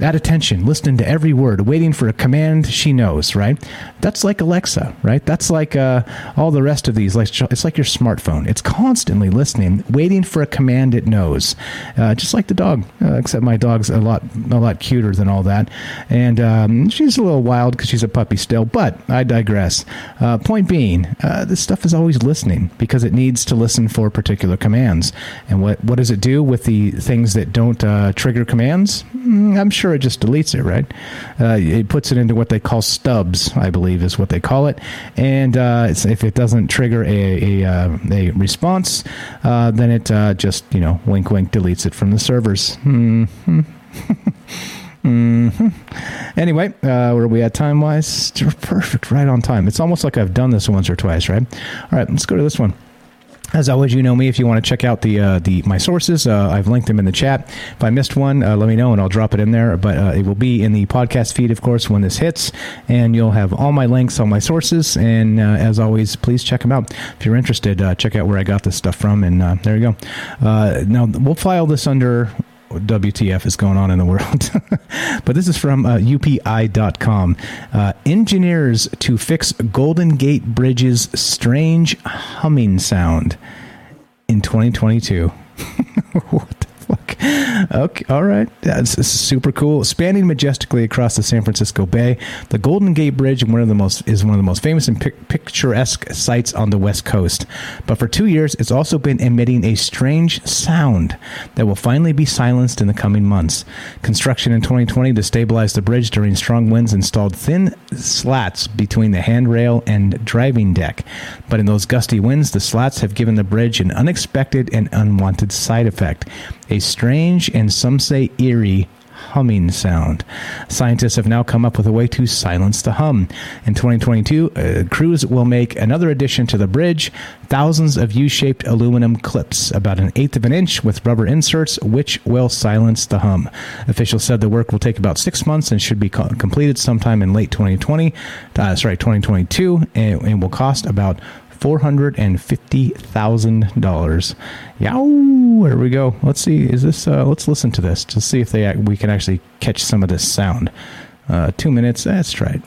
at attention, listening to every word, waiting for a command she knows, right? That's like Alexa, right? That's like uh, all the rest of these. Like it's like your smartphone. It's constantly listening, waiting for a command it knows, uh, just like the dog. Uh, except my dog's a lot a lot cuter than all that, and um, she's a little wild because she's a puppy still. But I digress. Uh, point being, uh, this stuff is always listening because it needs to listen for particular commands. And what what does it do with the things that don't uh, trigger commands? Mm, I'm sure sure it just deletes it, right? Uh, it puts it into what they call stubs, I believe is what they call it. And uh, if it doesn't trigger a, a, uh, a response, uh, then it uh, just, you know, wink, wink, deletes it from the servers. Mm-hmm. mm-hmm. Anyway, uh, where are we at time wise? Perfect, right on time. It's almost like I've done this once or twice, right? All right, let's go to this one. As always, you know me. If you want to check out the uh, the my sources, uh, I've linked them in the chat. If I missed one, uh, let me know and I'll drop it in there. But uh, it will be in the podcast feed, of course, when this hits, and you'll have all my links, all my sources. And uh, as always, please check them out if you're interested. Uh, check out where I got this stuff from, and there you go. now we'll file this under WTF is going on in the world. but this is from uh, UPI.com. Uh, engineers to fix Golden Gate Bridge's strange humming sound in 2022. what? Okay, all right. That's, super cool. Spanning majestically across the San Francisco Bay, the Golden Gate Bridge one of the most is one of the most famous and pic- picturesque sites on the West Coast. But for two years, it's also been emitting a strange sound that will finally be silenced in the coming months. Construction in 2020 to stabilize the bridge during strong winds installed thin slats between the handrail and driving deck. But in those gusty winds, the slats have given the bridge an unexpected and unwanted side effect a strange and some say eerie humming sound. Scientists have now come up with a way to silence the hum. In 2022, uh, crews will make another addition to the bridge thousands of U shaped aluminum clips, about an eighth of an inch with rubber inserts, which will silence the hum. Officials said the work will take about six months and should be co- completed sometime in late 2020, uh, sorry, 2022, and, and will cost about $450,000. Yow! There we go. Let's see. Is this, uh, let's listen to this to see if they, we can actually catch some of this sound. Uh, two minutes. Try it.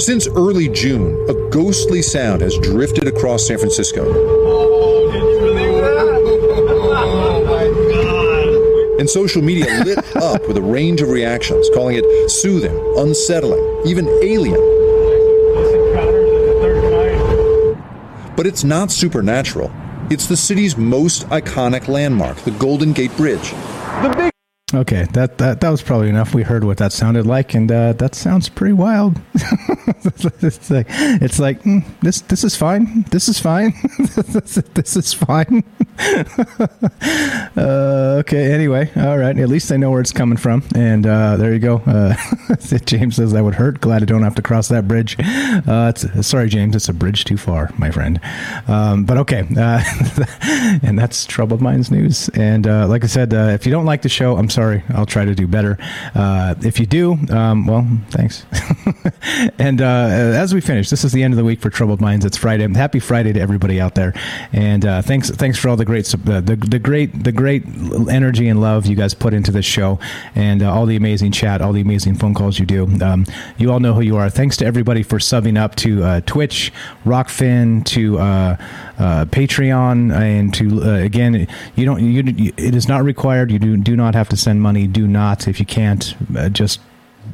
Since early June, a ghostly sound has drifted across San Francisco. And social media lit up with a range of reactions, calling it soothing, unsettling, even alien. But it's not supernatural. It's the city's most iconic landmark, the Golden Gate Bridge. The big Okay, that, that that was probably enough. We heard what that sounded like, and uh, that sounds pretty wild. it's like, it's like mm, this. This is fine. This is fine. this is fine. uh, okay. Anyway, all right. At least I know where it's coming from, and uh, there you go. Uh, James says that would hurt. Glad I don't have to cross that bridge. Uh, sorry, James. It's a bridge too far, my friend. Um, but okay, uh, and that's troubled minds news. And like I said, if you don't like the show, I'm sorry. I'll try to do better. Uh, if you do, um, well, thanks. and uh, as we finish, this is the end of the week for Troubled Minds. It's Friday. Happy Friday to everybody out there, and uh, thanks thanks for all the great the, the great the great energy and love you guys put into this show, and uh, all the amazing chat, all the amazing phone calls you do. Um, you all know who you are. Thanks to everybody for subbing up to uh, Twitch, Rokfin, to uh, Patreon, and to again, you don't. You, it is not required. You do do not have to send money, do not. If you can't, uh, just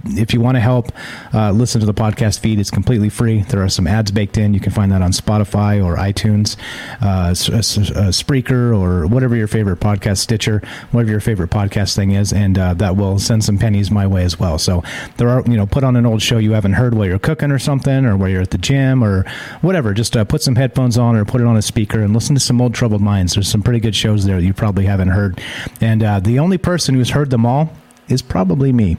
if you want to help uh, listen to the podcast feed, it's completely free. There are some ads baked in. You can find that on Spotify or iTunes, uh, uh, Spreaker, or whatever your favorite podcast, Stitcher, whatever your favorite podcast thing is, and uh, that will send some pennies my way as well. So there are, you know, put on an old show you haven't heard while you're cooking or something, or while you're at the gym or whatever. Just uh, put some headphones on or put it on a speaker and listen to some old Troubled Minds. There's some pretty good shows there that you probably haven't heard. And uh, the only person who's heard them all is probably me.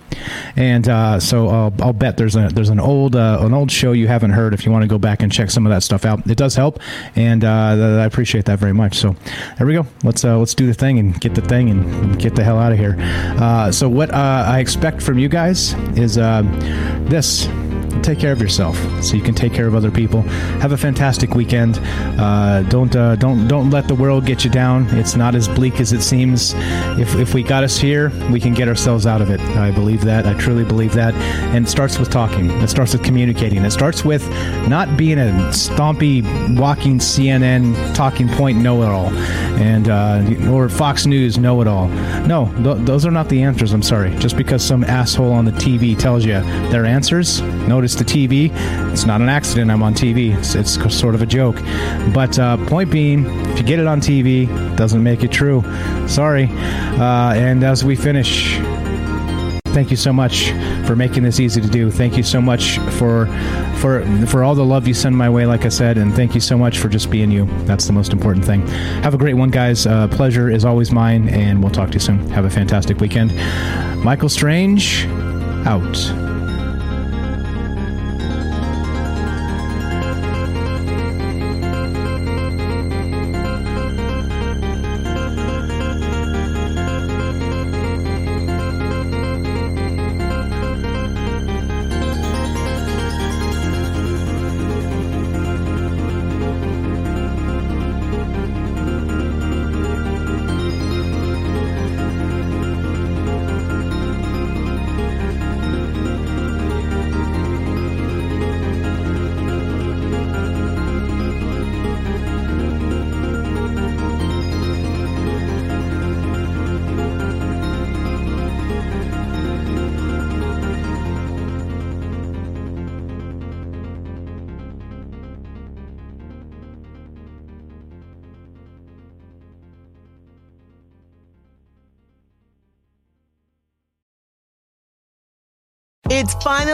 And uh, so I'll, I'll, bet there's a there's an old uh, an old show you haven't heard. If you want to go back and check some of that stuff out, it does help, and uh, I appreciate that very much. So there we go. Let's uh, let's do the thing and get the thing and get the hell out of here. Uh, so what uh, I expect from you guys is this take care of yourself so you can take care of other people. Have a fantastic weekend. Uh, don't uh, don't don't let the world get you down. It's not as bleak as it seems. If if we got us here, we can get ourselves out of it. I believe that. I truly believe that. And it starts with talking. It starts with communicating. It starts with not being a stompy walking CNN talking point know-it-all and uh, or Fox News know-it-all. No, th- those are not the answers. I'm sorry. Just because some asshole on the TV tells you their answers, notice the TV. It's not an accident I'm on TV. It's, it's sort of a joke. But uh, point being, if you get it on TV, doesn't make it true. Sorry. Uh, and as we finish, thank you so much for making this easy to do. Thank you so much for for for all the love you send my way, like I said, and thank you so much for just being you. That's the most important thing. Have a great one, guys. Uh, pleasure is always mine, and we'll talk to you soon. Have a fantastic weekend. Michael Strange, out.